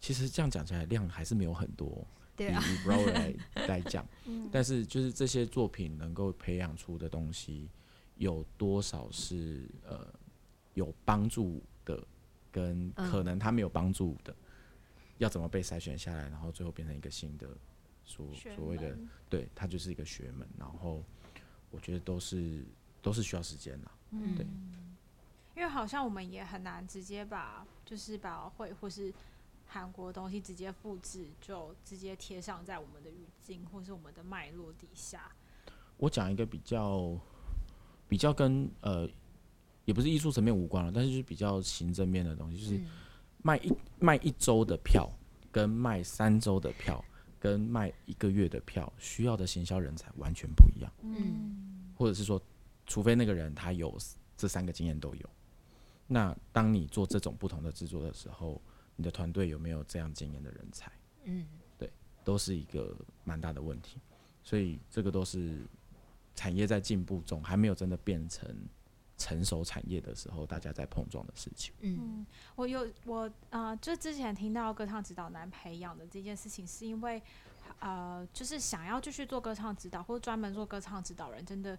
其实这样讲起来量还是没有很多。对啊，以 Broadway 来 来讲，但是就是这些作品能够培养出的东西，有多少是呃有帮助的，跟可能他没有帮助的，要怎么被筛选下来，然后最后变成一个新的。所所谓的，对，它就是一个学门，然后我觉得都是都是需要时间的，嗯，对，因为好像我们也很难直接把就是把会或是韩国的东西直接复制，就直接贴上在我们的语境或是我们的脉络底下。我讲一个比较比较跟呃，也不是艺术层面无关了，但是就是比较行政面的东西，就是卖一卖一周的票跟卖三周的票。跟卖一个月的票需要的行销人才完全不一样，嗯，或者是说，除非那个人他有这三个经验都有，那当你做这种不同的制作的时候，你的团队有没有这样经验的人才？嗯，对，都是一个蛮大的问题，所以这个都是产业在进步中，还没有真的变成。成熟产业的时候，大家在碰撞的事情。嗯，我有我呃，就之前听到歌唱指导难培养的这件事情，是因为呃，就是想要继续做歌唱指导或专门做歌唱指导人，真的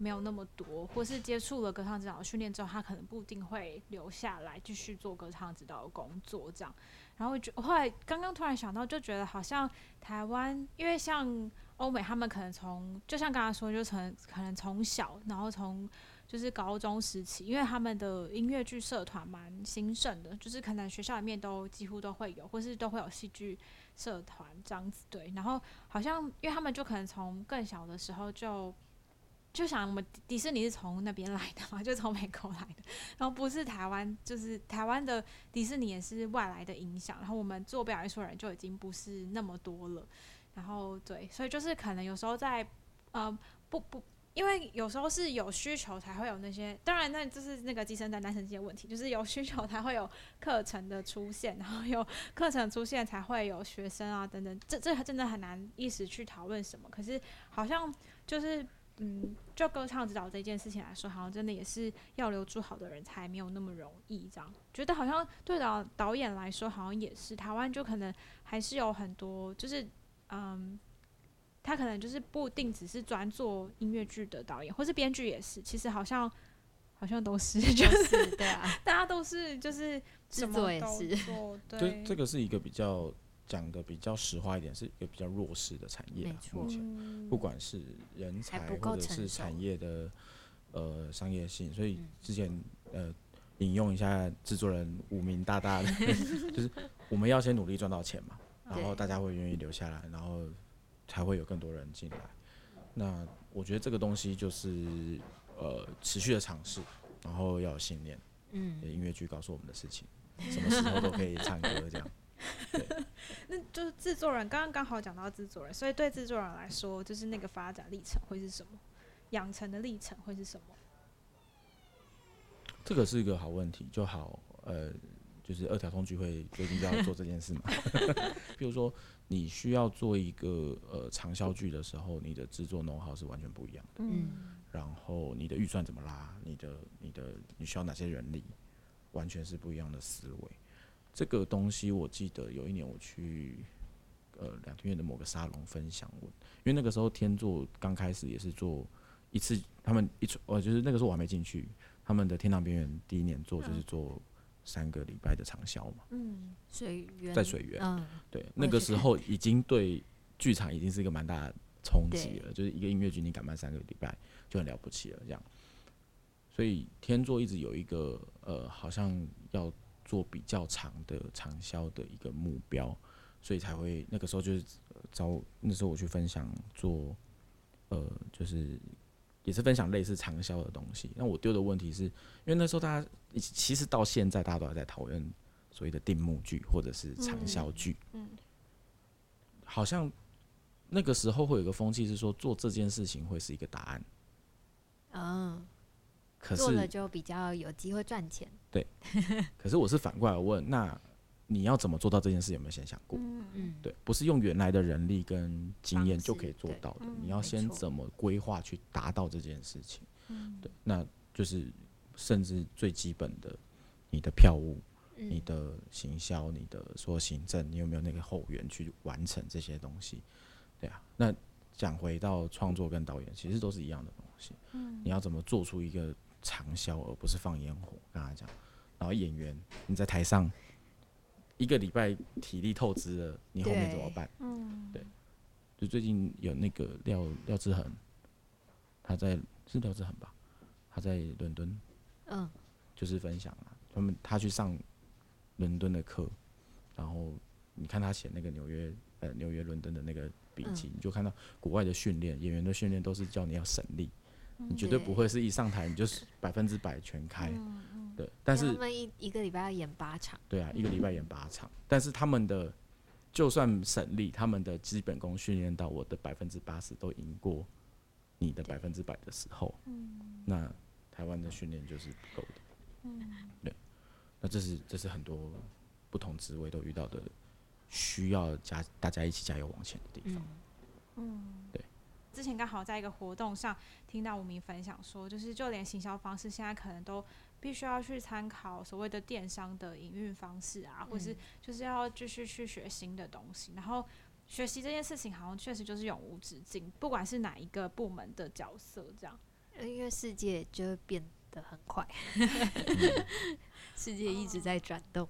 没有那么多，或是接触了歌唱指导训练之后，他可能不一定会留下来继续做歌唱指导的工作。这样，然后就后来刚刚突然想到，就觉得好像台湾，因为像欧美，他们可能从就像刚刚说，就从可能从小，然后从就是高中时期，因为他们的音乐剧社团蛮兴盛的，就是可能学校里面都几乎都会有，或是都会有戏剧社团这样子。对，然后好像因为他们就可能从更小的时候就就想，我们迪士尼是从那边来的嘛，就从美国来的，然后不是台湾，就是台湾的迪士尼也是外来的影响，然后我们做表演艺术人就已经不是那么多了，然后对，所以就是可能有时候在呃不不。因为有时候是有需求才会有那些，当然那就是那个鸡生蛋蛋生鸡的问题，就是有需求才会有课程的出现，然后有课程出现才会有学生啊等等，这这真的很难一时去讨论什么。可是好像就是嗯，就歌唱指导这件事情来说，好像真的也是要留住好的人才没有那么容易。这样觉得好像对导导演来说，好像也是台湾就可能还是有很多就是嗯。他可能就是不定只是专做音乐剧的导演，或是编剧也是。其实好像好像都是，就是对啊，大家都是就是制作也是。对，对，这个是一个比较讲的比较实话一点，是一个比较弱势的产业。没错，目前不管是人才或者是产业的呃商业性，所以之前呃引用一下制作人五名大大的，就是我们要先努力赚到钱嘛，然后大家会愿意留下来，然后才会有更多人进来。那我觉得这个东西就是呃持续的尝试，然后要有信念。嗯，音乐剧告诉我们的事情，什么时候都可以唱歌这样。那就是制作人，刚刚刚好讲到制作人，所以对制作人来说，就是那个发展历程会是什么？养成的历程会是什么？这个是一个好问题，就好，呃，就是二条通聚会最近就要做这件事嘛。比如说，你需要做一个呃长效剧的时候，你的制作 know-how 是完全不一样的。嗯。然后你的预算怎么拉？你的、你的、你需要哪些人力？完全是不一样的思维。这个东西我记得有一年我去呃两天院的某个沙龙分享过，因为那个时候天作刚开始也是做一次，他们一出呃就是那个时候我还没进去，他们的天堂边缘第一年做就是做三个礼拜的长销嘛，嗯，水源。在水源，嗯，对，那个时候已经对剧场已经是一个蛮大的冲击了，就是一个音乐剧你敢办三个礼拜就很了不起了这样，所以天作一直有一个呃好像要。做比较长的长销的一个目标，所以才会那个时候就是找那时候我去分享做，呃，就是也是分享类似长销的东西。那我丢的问题是因为那时候大家其实到现在大家都还在讨论所谓的定目剧或者是长销剧，嗯，好像那个时候会有个风气是说做这件事情会是一个答案，嗯。可是做了就比较有机会赚钱。对，可是我是反过来问，那你要怎么做到这件事？有没有先想过？嗯，对，不是用原来的人力跟经验就可以做到的。你要先怎么规划去达到这件事情？嗯，对，那就是甚至最基本的，你的票务、你的行销、你的说行政，你有没有那个后援去完成这些东西？对啊，那讲回到创作跟导演，其实都是一样的东西。嗯，你要怎么做出一个？长销，而不是放烟火。跟他讲，然后演员，你在台上一个礼拜体力透支了，你后面怎么办？嗯，对。就最近有那个廖廖志恒，他在是廖志恒吧？他在伦敦，嗯，就是分享啊，他们他去上伦敦的课，然后你看他写那个纽约呃纽约伦敦的那个笔记，你就看到国外的训练，演员的训练都是叫你要省力。你绝对不会是一上台你就是百分之百全开，对。但是他们一一个礼拜要演八场，对啊，一个礼拜演八场。但是他们的就算省力，他们的基本功训练到我的百分之八十都赢过你的百分之百的时候，那台湾的训练就是不够的，对。那这是这是很多不同职位都遇到的，需要加大家一起加油往前的地方，嗯，对。之前刚好在一个活动上听到吴明分享说，就是就连行销方式现在可能都必须要去参考所谓的电商的营运方式啊，或是就是要继续去学新的东西。然后学习这件事情好像确实就是永无止境，不管是哪一个部门的角色，这样，因为世界就会变得很快，世界一直在转动。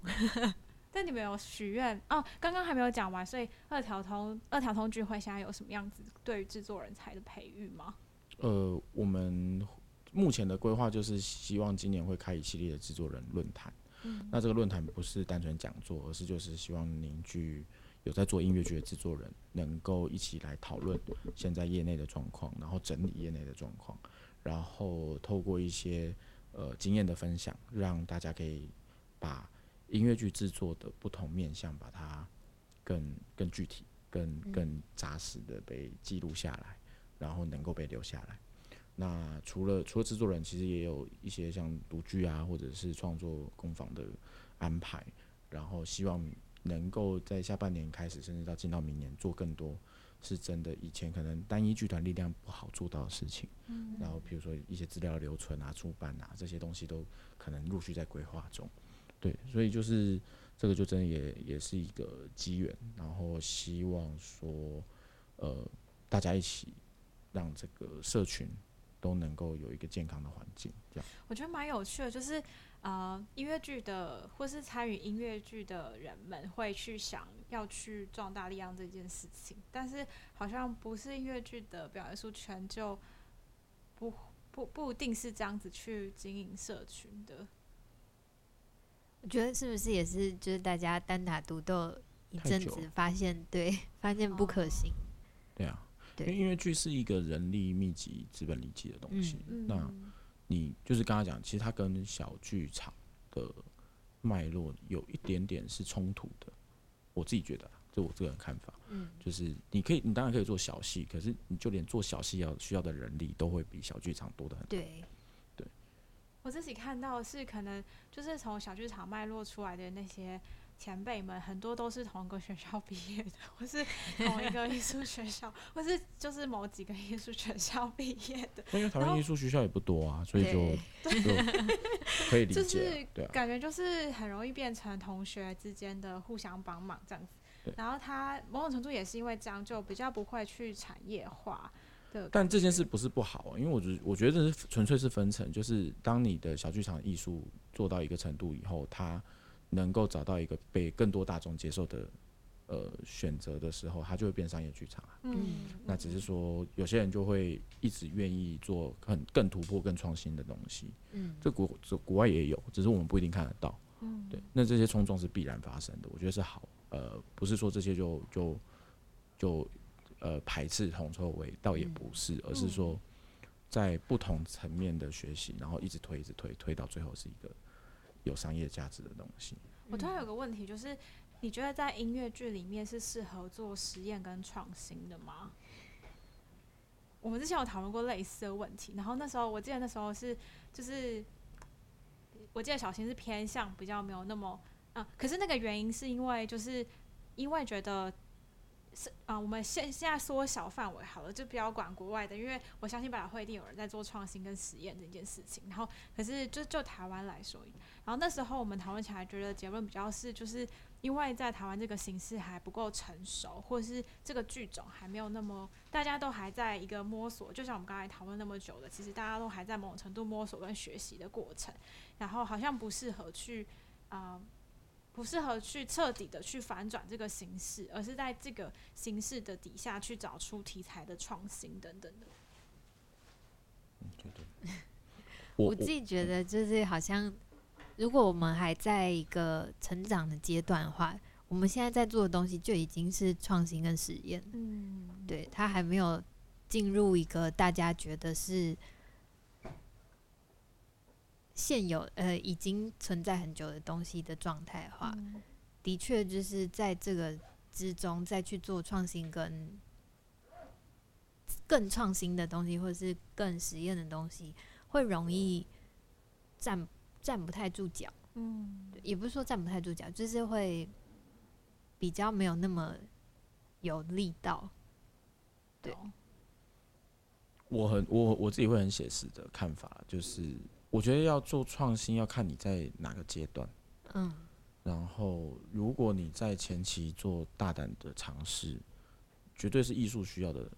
但你们有许愿哦？刚刚还没有讲完，所以二条通二条通聚会现在有什么样子对于制作人才的培育吗？呃，我们目前的规划就是希望今年会开一系列的制作人论坛。嗯，那这个论坛不是单纯讲座，而是就是希望凝聚有在做音乐剧的制作人，能够一起来讨论现在业内的状况，然后整理业内的状况，然后透过一些呃经验的分享，让大家可以把。音乐剧制作的不同面向，把它更更具体、更更扎实的被记录下来，然后能够被留下来。那除了除了制作人，其实也有一些像独剧啊，或者是创作工坊的安排，然后希望能够在下半年开始，甚至到进到明年，做更多是真的以前可能单一剧团力量不好做到的事情。然后比如说一些资料留存啊、出版啊这些东西，都可能陆续在规划中。对，所以就是这个，就真的也也是一个机缘，然后希望说，呃，大家一起让这个社群都能够有一个健康的环境。这样我觉得蛮有趣的，就是呃，音乐剧的或是参与音乐剧的人们会去想要去壮大力量这件事情，但是好像不是音乐剧的表演艺术圈就不不不一定是这样子去经营社群的。我觉得是不是也是就是大家单打独斗一阵子，发现对，发现不可行。哦、对啊，对，因为音乐剧是一个人力密集、资本利集的东西。嗯、那你就是刚刚讲，其实它跟小剧场的脉络有一点点是冲突的。我自己觉得，就我这个人看法，嗯，就是你可以，你当然可以做小戏，可是你就连做小戏要需要的人力都会比小剧场多得很多。对。我自己看到是可能就是从小剧场脉络出来的那些前辈们，很多都是同一个学校毕业的，或是同一个艺术学校，或是就是某几个艺术学校毕业的。因为台湾艺术学校也不多啊，所以就就可以理解。就是感觉就是很容易变成同学之间的互相帮忙这样子。然后他某种程度也是因为这样，就比较不会去产业化。但这件事不是不好啊，因为我觉得我觉得这是纯粹是分层，就是当你的小剧场艺术做到一个程度以后，它能够找到一个被更多大众接受的呃选择的时候，它就会变商业剧场啊。嗯，那只是说有些人就会一直愿意做很更突破、更创新的东西。嗯，这国这国外也有，只是我们不一定看得到。嗯，对，那这些冲撞是必然发生的，我觉得是好。呃，不是说这些就就就。呃，排斥铜臭味倒也不是，嗯、而是说在不同层面的学习，然后一直推，一直推，推到最后是一个有商业价值的东西。我突然有个问题，就是你觉得在音乐剧里面是适合做实验跟创新的吗？我们之前有讨论过类似的问题，然后那时候我记得那时候是就是我记得小新是偏向比较没有那么啊，可是那个原因是因为就是因为觉得。啊、我们现现在缩小范围好了，就不要管国外的，因为我相信百老汇一定有人在做创新跟实验这件事情。然后，可是就就台湾来说，然后那时候我们讨论起来，觉得结论比较是，就是因为在台湾这个形式还不够成熟，或是这个剧种还没有那么，大家都还在一个摸索。就像我们刚才讨论那么久的，其实大家都还在某种程度摸索跟学习的过程，然后好像不适合去啊。不适合去彻底的去反转这个形式，而是在这个形式的底下去找出题材的创新等等的。我自己觉得就是好像，如果我们还在一个成长的阶段的话，我们现在在做的东西就已经是创新跟实验。嗯，对，它还没有进入一个大家觉得是。现有呃已经存在很久的东西的状态的话，嗯、的确就是在这个之中再去做创新跟更创新的东西，或者是更实验的东西，会容易站站不太住脚。嗯，也不是说站不太住脚，就是会比较没有那么有力道。对，我很我我自己会很写实的看法，就是。我觉得要做创新，要看你在哪个阶段。嗯，然后如果你在前期做大胆的尝试，绝对是艺术需要的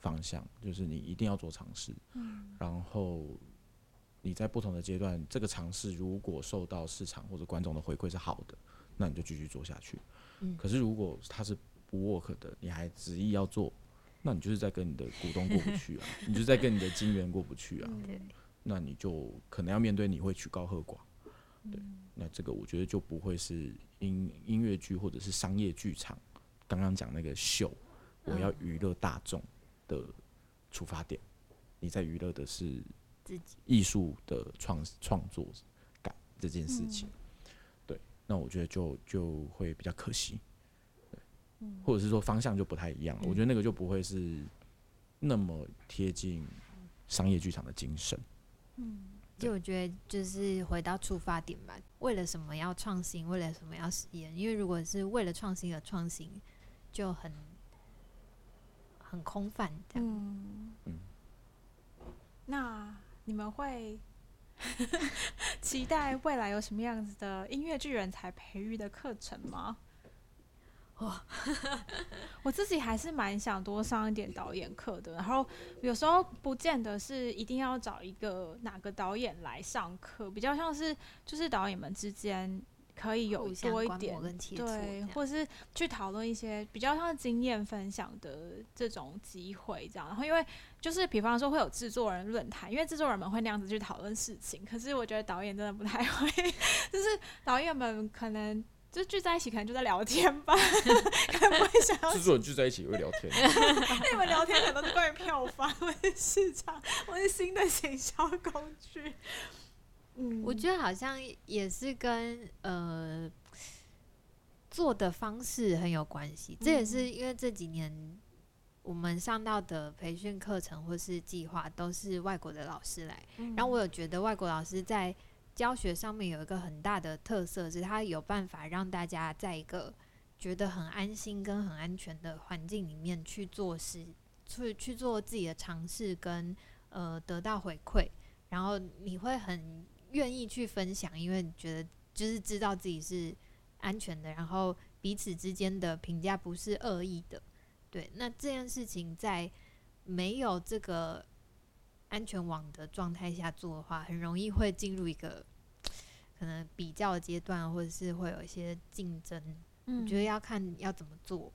方向，就是你一定要做尝试。嗯，然后你在不同的阶段，这个尝试如果受到市场或者观众的回馈是好的，那你就继续做下去。嗯，可是如果它是不 work 的，你还执意要做，那你就是在跟你的股东过不去啊，你就是在跟你的金源过不去啊。对。那你就可能要面对你会曲高和寡，对，那这个我觉得就不会是音音乐剧或者是商业剧场刚刚讲那个秀，我要娱乐大众的出发点，你在娱乐的是自己。艺术的创创作感这件事情，对，那我觉得就就会比较可惜，对，或者是说方向就不太一样，我觉得那个就不会是那么贴近商业剧场的精神。嗯，就我觉得就是回到出发点吧。为了什么要创新？为了什么要实验？因为如果是为了创新而创新，就很很空泛这样。嗯，嗯，那你们会 期待未来有什么样子的音乐剧人才培育的课程吗？哇，我自己还是蛮想多上一点导演课的，然后有时候不见得是一定要找一个哪个导演来上课，比较像是就是导演们之间可以有多一点对，或者是去讨论一些比较像经验分享的这种机会，这样。然后因为就是比方说会有制作人论坛，因为制作人们会那样子去讨论事情，可是我觉得导演真的不太会，就是导演们可能。就聚在一起，可能就在聊天吧，可能不会想要。制作人聚在一起也会聊天。那你们聊天可能都是关于票房、或者市场、或者新的行销工具。嗯，我觉得好像也是跟呃做的方式很有关系。这也是因为这几年我们上到的培训课程或是计划都是外国的老师来，嗯，然后我有觉得外国老师在。教学上面有一个很大的特色，是他有办法让大家在一个觉得很安心跟很安全的环境里面去做事，去去做自己的尝试跟呃得到回馈，然后你会很愿意去分享，因为你觉得就是知道自己是安全的，然后彼此之间的评价不是恶意的，对，那这件事情在没有这个。安全网的状态下做的话，很容易会进入一个可能比较阶段，或者是会有一些竞争。嗯，我觉得要看要怎么做。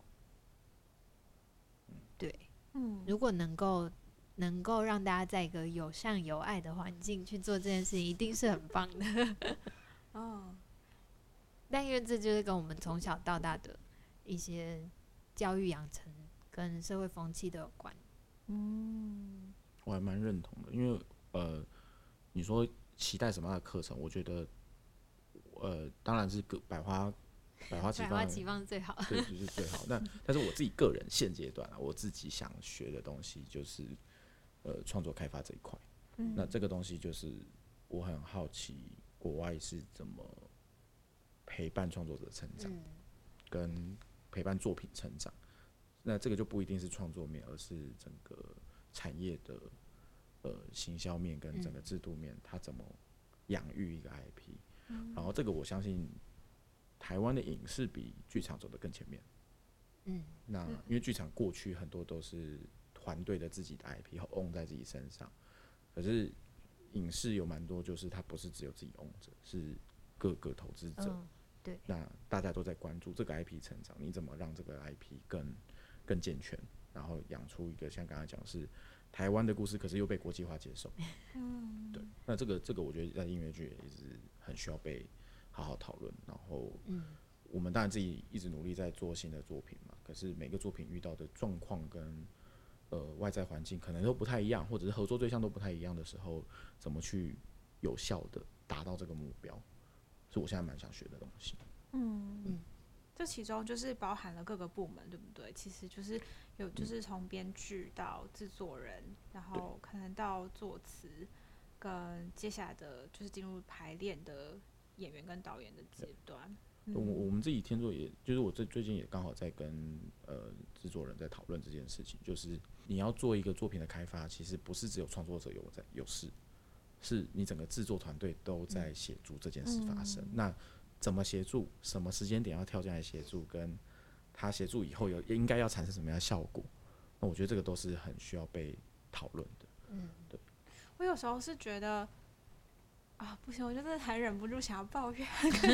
对，嗯，如果能够能够让大家在一个友善有爱的环境去做这件事情，一定是很棒的。哦，但因为这就是跟我们从小到大的一些教育养成跟社会风气都有关。嗯。我还蛮认同的，因为呃，你说期待什么样的课程？我觉得，呃，当然是个百花百花齐放，百花齐放最好，对，就是最好。那 但是我自己个人现阶段啊，我自己想学的东西就是呃创作开发这一块。嗯，那这个东西就是我很好奇国外是怎么陪伴创作者成长，嗯，跟陪伴作品成长。那这个就不一定是创作面，而是整个。产业的呃行销面跟整个制度面，它怎么养育一个 IP？然后这个我相信台湾的影视比剧场走得更前面。嗯，那因为剧场过去很多都是团队的自己的 IP own 在自己身上，可是影视有蛮多就是它不是只有自己 own 着，是各个投资者。对，那大家都在关注这个 IP 成长，你怎么让这个 IP 更更健全？然后养出一个像刚才讲是台湾的故事，可是又被国际化接受。嗯，对。那这个这个，我觉得在音乐剧也是很需要被好好讨论。然后，嗯，我们当然自己一直努力在做新的作品嘛。可是每个作品遇到的状况跟呃外在环境可能都不太一样，或者是合作对象都不太一样的时候，怎么去有效的达到这个目标，是我现在蛮想学的东西。嗯嗯。这其中就是包含了各个部门，对不对？其实就是有，就是从编剧到制作人，然后可能到作词，跟接下来的就是进入排练的演员跟导演的阶段。我我们自己天作也，就是我最最近也刚好在跟呃制作人在讨论这件事情，就是你要做一个作品的开发，其实不是只有创作者有在有事，是你整个制作团队都在协助这件事发生。嗯、那怎么协助？什么时间点要跳进来协助？跟他协助以后有应该要产生什么样的效果？那我觉得这个都是很需要被讨论的。嗯，对。我有时候是觉得啊，不行，我就是还忍不住想要抱怨。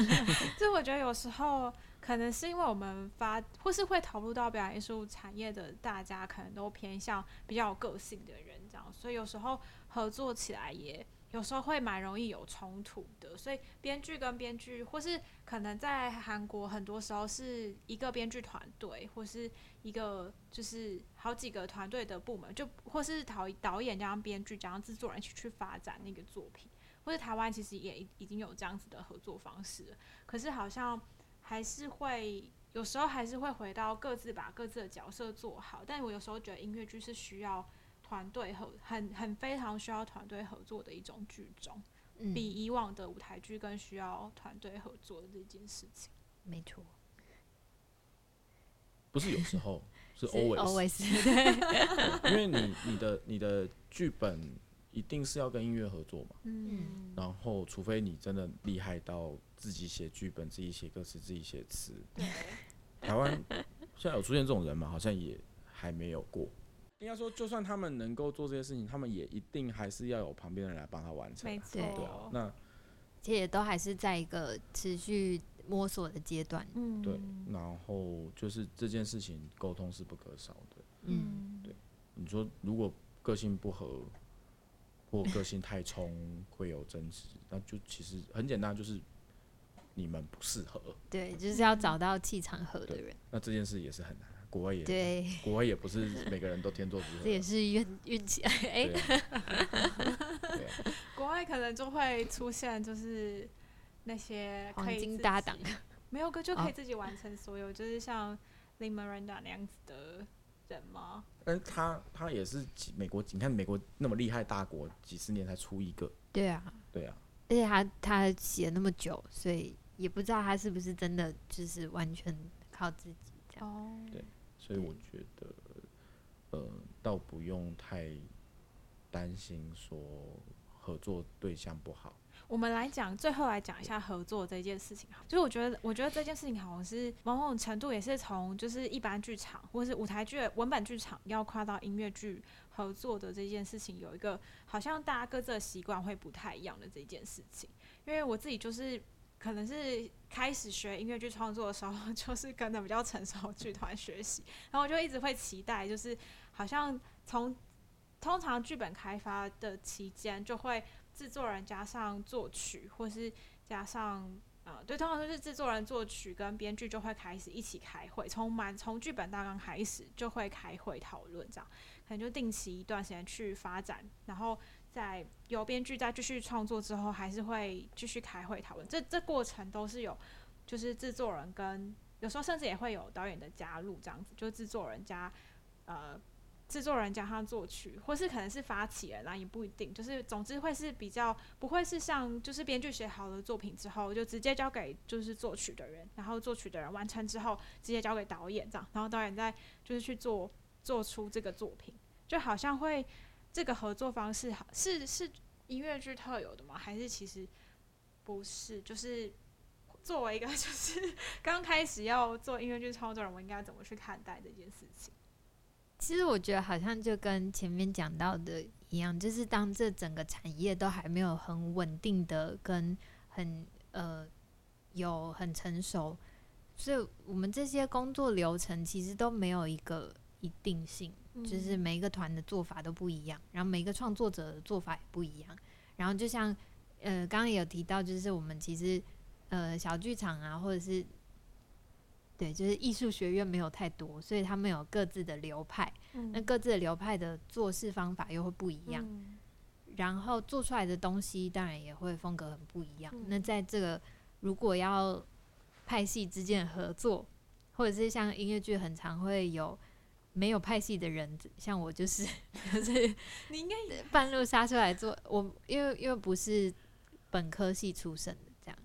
就我觉得有时候可能是因为我们发或是会投入到表演艺术产业的大家，可能都偏向比较有个性的人，这样，所以有时候合作起来也。有时候会蛮容易有冲突的，所以编剧跟编剧，或是可能在韩国很多时候是一个编剧团队，或是一个就是好几个团队的部门，就或是导导演加上编剧加上制作人一起去发展那个作品，或者台湾其实也已经有这样子的合作方式，可是好像还是会有时候还是会回到各自把各自的角色做好，但我有时候觉得音乐剧是需要。团队合很很非常需要团队合作的一种剧种，嗯，比以往的舞台剧更需要团队合作的这件事情。没错，不是有时候 是 always，, 是 always 对，因为你你的你的剧本一定是要跟音乐合作嘛，嗯，然后除非你真的厉害到自己写剧本、自己写歌词、自己写词，对，台湾现在有出现这种人吗？好像也还没有过。应该说，就算他们能够做这些事情，他们也一定还是要有旁边的人来帮他完成。没错，对啊。那其实也都还是在一个持续摸索的阶段。嗯，对。然后就是这件事情沟通是不可少的。嗯，对。你说如果个性不合，或个性太冲，会有争执，那就其实很简单，就是你们不适合。对，就是要找到气场合的人。那这件事也是很难，国外也对，国外也不是每个人都天作之合。这也是运运气哎。对，国外可能就会出现就是那些黄金搭档，没有个就可以自己完成所有，就是像 Lin-Miranda 那样子的。人吗？但他他也是美国，你看美国那么厉害大国，几十年才出一个。对啊，对啊。而且他他写那么久，所以也不知道他是不是真的就是完全靠自己这样。哦。对，所以我觉得，呃，倒不用太担心说合作对象不好。我们来讲，最后来讲一下合作这件事情哈。就是我觉得，我觉得这件事情好像是某种程度也是从就是一般剧场或是舞台剧、文本剧场要跨到音乐剧合作的这件事情，有一个好像大家各自的习惯会不太一样的这件事情。因为我自己就是可能是开始学音乐剧创作的时候，就是跟着比较成熟剧团学习，然后我就一直会期待，就是好像从通常剧本开发的期间就会。制作人加上作曲，或是加上呃，对，通常都是制作人、作曲跟编剧就会开始一起开会，从满从剧本大纲开始就会开会讨论，这样可能就定期一段时间去发展，然后在有编剧再继续创作之后，还是会继续开会讨论。这这过程都是有，就是制作人跟有时候甚至也会有导演的加入，这样子，就制作人加呃。制作人加上作曲，或是可能是发起人啦，也不一定。就是总之会是比较不会是像就是编剧写好了作品之后就直接交给就是作曲的人，然后作曲的人完成之后直接交给导演这样，然后导演再就是去做做出这个作品，就好像会这个合作方式好是是音乐剧特有的吗？还是其实不是？就是作为一个 就是刚开始要做音乐剧创作人，我应该怎么去看待这件事情？其实我觉得好像就跟前面讲到的一样，就是当这整个产业都还没有很稳定的跟很呃有很成熟，所以我们这些工作流程其实都没有一个一定性，就是每一个团的做法都不一样，然后每一个创作者的做法也不一样。然后就像呃刚刚也有提到，就是我们其实呃小剧场啊，或者是。对，就是艺术学院没有太多，所以他们有各自的流派。嗯、那各自的流派的做事方法又会不一样，嗯、然后做出来的东西当然也会风格很不一样。嗯、那在这个如果要派系之间的合作，或者是像音乐剧很常会有没有派系的人，像我就是，就是你应该半路杀出来做。我因为因为不是本科系出身的。这样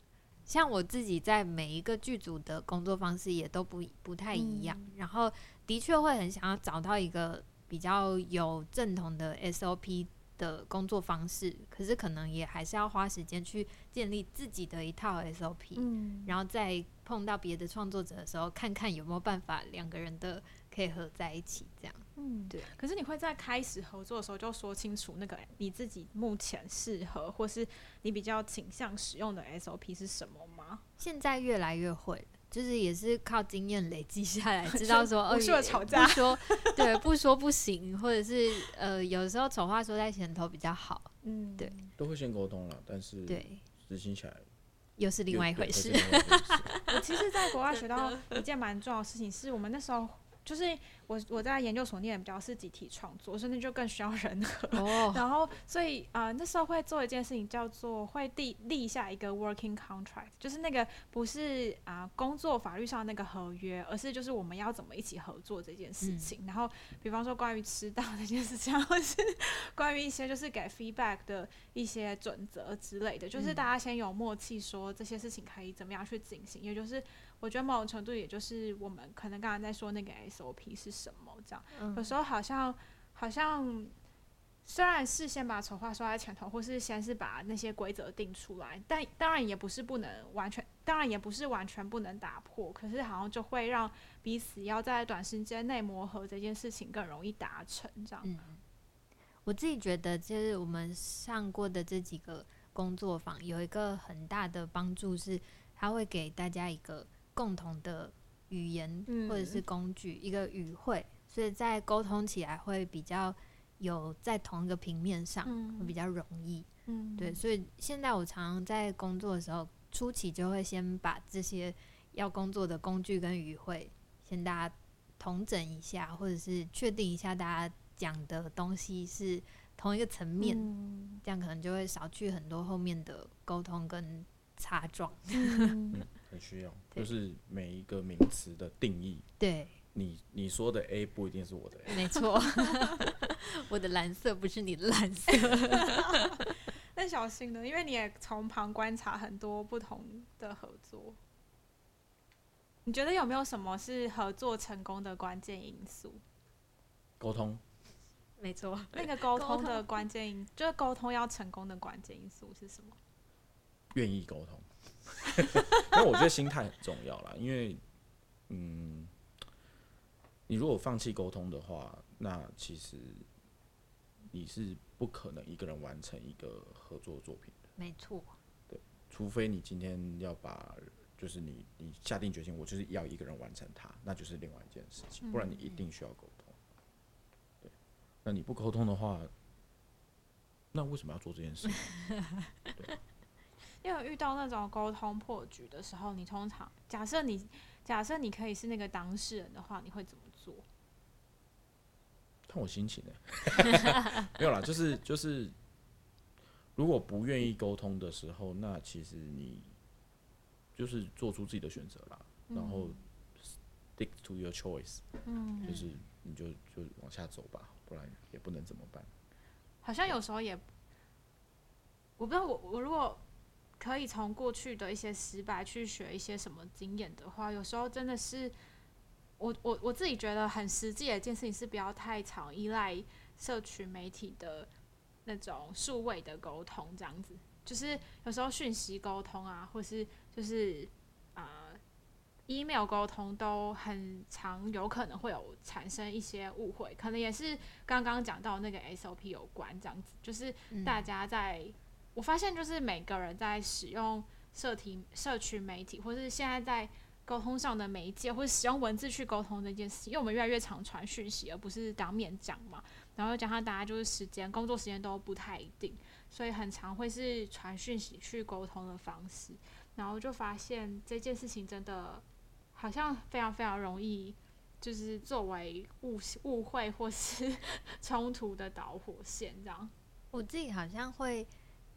像我自己在每一个剧组的工作方式也都不不太一样，嗯、然后的确会很想要找到一个比较有正统的 SOP 的工作方式，可是可能也还是要花时间去建立自己的一套 SOP，嗯、然后再碰到别的创作者的时候，看看有没有办法两个人的可以合在一起这样。嗯，对。可是你会在开始合作的时候就说清楚那个你自己目前适合或是你比较倾向使用的 SOP 是什么吗？现在越来越会，就是也是靠经验累积下来，知道 说哦，说吵架，不说 对，不说不行，或者是呃，有时候丑话说在前头比较好。嗯，对，都会先沟通了，但是对执行起来又是另外一回事。我其实，在国外学到一件蛮重要的事情，是我们那时候。就是我我在研究所念的比较是集体创作，所以那就更需要人和。Oh. 然后所以啊、呃，那时候会做一件事情，叫做会立立下一个 working contract，就是那个不是啊、呃、工作法律上那个合约，而是就是我们要怎么一起合作这件事情。嗯、然后比方说关于迟到这件事情，或是关于一些就是给 feedback 的一些准则之类的，就是大家先有默契，说这些事情可以怎么样去进行，也就是。我觉得某种程度，也就是我们可能刚刚在说那个 SOP 是什么这样。嗯、有时候好像好像，虽然是先把丑话说在前头，或是先是把那些规则定出来，但当然也不是不能完全当然也不是完全不能打破，可是好像就会让彼此要在短时间内磨合这件事情更容易达成。这样，嗯，我自己觉得，就是我们上过的这几个工作坊，有一个很大的帮助是，它会给大家一个共同的语言或者是工具，嗯、一个语汇，所以在沟通起来会比较有在同一个平面上，嗯、会比较容易。嗯，对，所以现在我常常在工作的时候，初期就会先把这些要工作的工具跟语汇先大家同整一下，或者是确定一下大家讲的东西是同一个层面，嗯、这样可能就会少去很多后面的沟通跟擦撞。嗯，很需要，就是每一个名词的定义。对，你你说的 A 不一定是我的 A。没错，我的蓝色不是你的蓝色。那小心呢，因为你也从旁观察很多不同的合作。你觉得有没有什么是合作成功的关键因素？沟通。没错。那个沟通的关键因，就是沟通要成功的关键因素是什么？愿意沟通。因为我觉得心态很重要啦，因为，嗯，你如果放弃沟通的话，那其实你是。不可能一个人完成一个合作作品的，没错。对，除非你今天要把，就是你你下定决心，我就是要一个人完成它，那就是另外一件事情。不然你一定需要沟通。对，那你不沟通的话，那为什么要做这件事？对。因为遇到那种沟通破局的时候，你通常假设你假设你可以是那个当事人的话，你会怎么做？看我心情呢，没有啦，就是就是，如果不愿意沟通的时候，那其实你就是做出自己的选择啦，嗯、然后 stick to your choice，嗯，就是你就就往下走吧，不然也不能怎么办。好像有时候也，我不知道我我如果可以从过去的一些失败去学一些什么经验的话，有时候真的是。我我我自己觉得很实际的一件事情是不要太常依赖社群媒体的那种数位的沟通，这样子就是有时候讯息沟通啊，或是就是啊、呃、email 沟通都很常有可能会有产生一些误会，可能也是刚刚讲到那个 SOP 有关这样子，就是大家在、嗯、我发现就是每个人在使用社体社群媒体，或是现在在。沟通上的媒介，或者使用文字去沟通这件事情，因为我们越来越常传讯息，而不是当面讲嘛。然后加上大家就是时间、工作时间都不太一定，所以很常会是传讯息去沟通的方式。然后就发现这件事情真的好像非常非常容易，就是作为误误会或是 冲突的导火线这样。我自己好像会，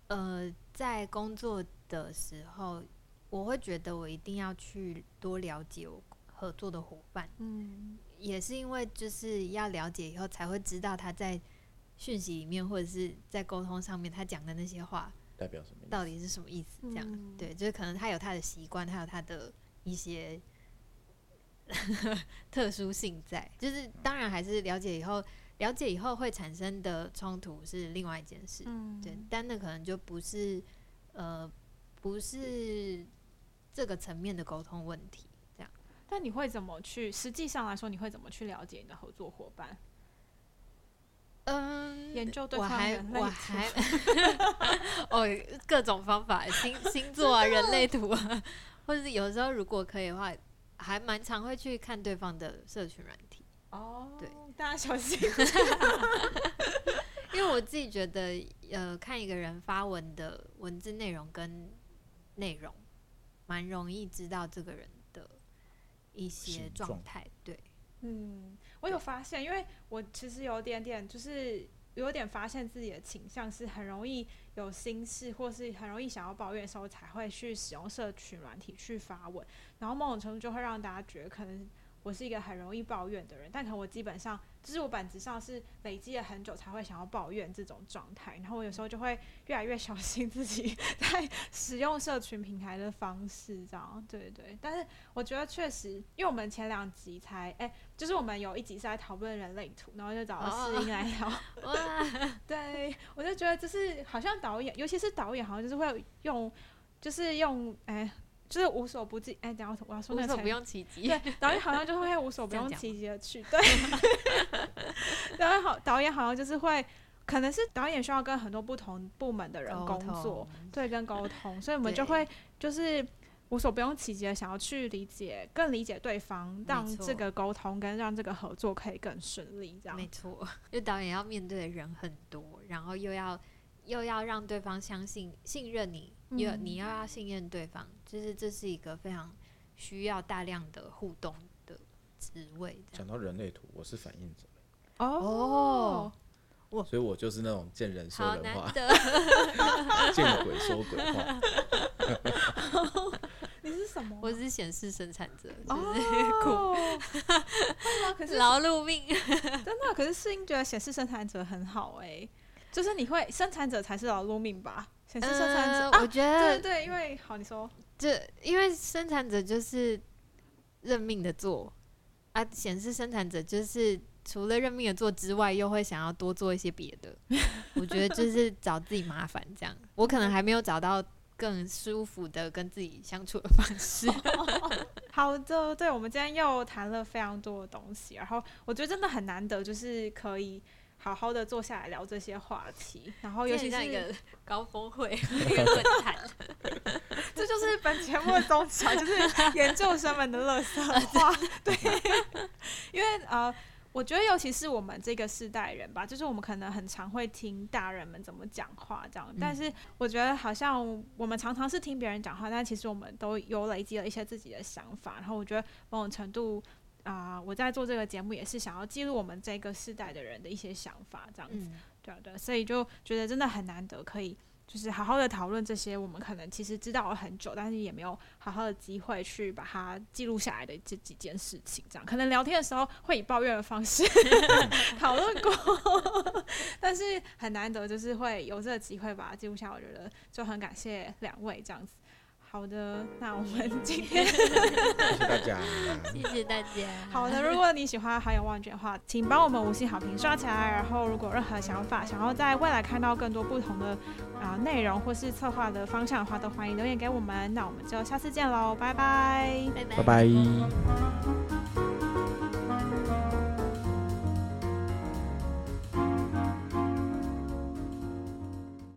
呃，在工作的时候。我会觉得我一定要去多了解我合作的伙伴，嗯，也是因为就是要了解以后才会知道他在讯息里面或者是在沟通上面他讲的那些话代表什么，到底是什么意思？这样，嗯，对，就是可能他有他的习惯，他有他的一些 特殊性在，就是当然还是了解以后，了解以后会产生的冲突是另外一件事，嗯，对，但那可能就不是呃不是。这个层面的沟通问题，这样。但你会怎么去？实际上来说，你会怎么去了解你的合作伙伴？嗯，研究对方人类图。我还，我还哦，各种方法，星星座啊，人类图啊，或者是有时候如果可以的话，还蛮常会去看对方的社群软体。哦，对，大家小心。因为我自己觉得，呃，看一个人发文的文字内容跟内容。蛮容易知道这个人的一些状态，对，嗯，我有发现，因为我其实有点点，就是有点发现自己的倾向是很容易有心事，或是很容易想要抱怨的时候，才会去使用社群软体去发文，然后某种程度就会让大家觉得可能。我是一个很容易抱怨的人，但可能我基本上就是我本质上是累积了很久才会想要抱怨这种状态，然后我有时候就会越来越小心自己在使用社群平台的方式，这样对对。但是我觉得确实，因为我们前两集才哎、欸，就是我们有一集是在讨论人类图，然后就找了诗音来聊。哇，对，我就觉得就是好像导演，尤其是导演，好像就是会用，就是用哎。欸就是无所不及。哎，等下我要说那个，无所不用其极。对，导演好像就会无所不用其极的去。对，导演好，导演好像就是会，可能是导演需要跟很多不同部门的人工作，对，跟沟通，所以我们就会就是。无所不用其极的想要去理解，更理解对方，让这个沟通跟让这个合作可以更顺利。这样没错，因为导演要面对的人很多，然后又要又要让对方相信、信任你，又、嗯、你又要信任对方，就是这是一个非常需要大量的互动的职位。讲到人类图，我是反应者哦，我所以，我就是那种见人说人话，见鬼说鬼话。你是什么？我是显示生产者，就是苦，可是劳碌命，真的。可是世英觉得显示生产者很好哎、欸，就是你会生产者才是劳碌命吧？显示生产者，呃、我觉得、对对，因为好，你说，这因为生产者就是认命的做啊，显示生产者就是除了认命的做之外，又会想要多做一些别的。我觉得就是找自己麻烦这样，我可能还没有找到。更舒服的跟自己相处的方式。好的，对，我们今天又谈了非常多的东西，然后我觉得真的很难得，就是可以好好的坐下来聊这些话题，然后尤其是一个高峰会，一个论坛，这就是本节目的宗旨，就是研究生们的乐色话，对，因为呃。我觉得，尤其是我们这个世代人吧，就是我们可能很常会听大人们怎么讲话，这样。但是我觉得，好像我们常常是听别人讲话，但其实我们都有累积了一些自己的想法。然后我觉得，某种程度啊、呃，我在做这个节目也是想要记录我们这个世代的人的一些想法，这样子。嗯、对对，所以就觉得真的很难得可以。就是好好的讨论这些，我们可能其实知道了很久，但是也没有好好的机会去把它记录下来的这几件事情。这样可能聊天的时候会以抱怨的方式 讨论过，但是很难得就是会有这个机会把它记录下来。我觉得就很感谢两位这样子。好的，那我们今天谢谢大家，谢谢大家。好的，如果你喜欢好友望卷的话，请帮我们五星好评刷起来。然后，如果任何想法，想要在未来看到更多不同的啊、呃、内容或是策划的方向的话，都欢迎留言给我们。那我们就下次见喽，拜拜，拜拜。拜拜。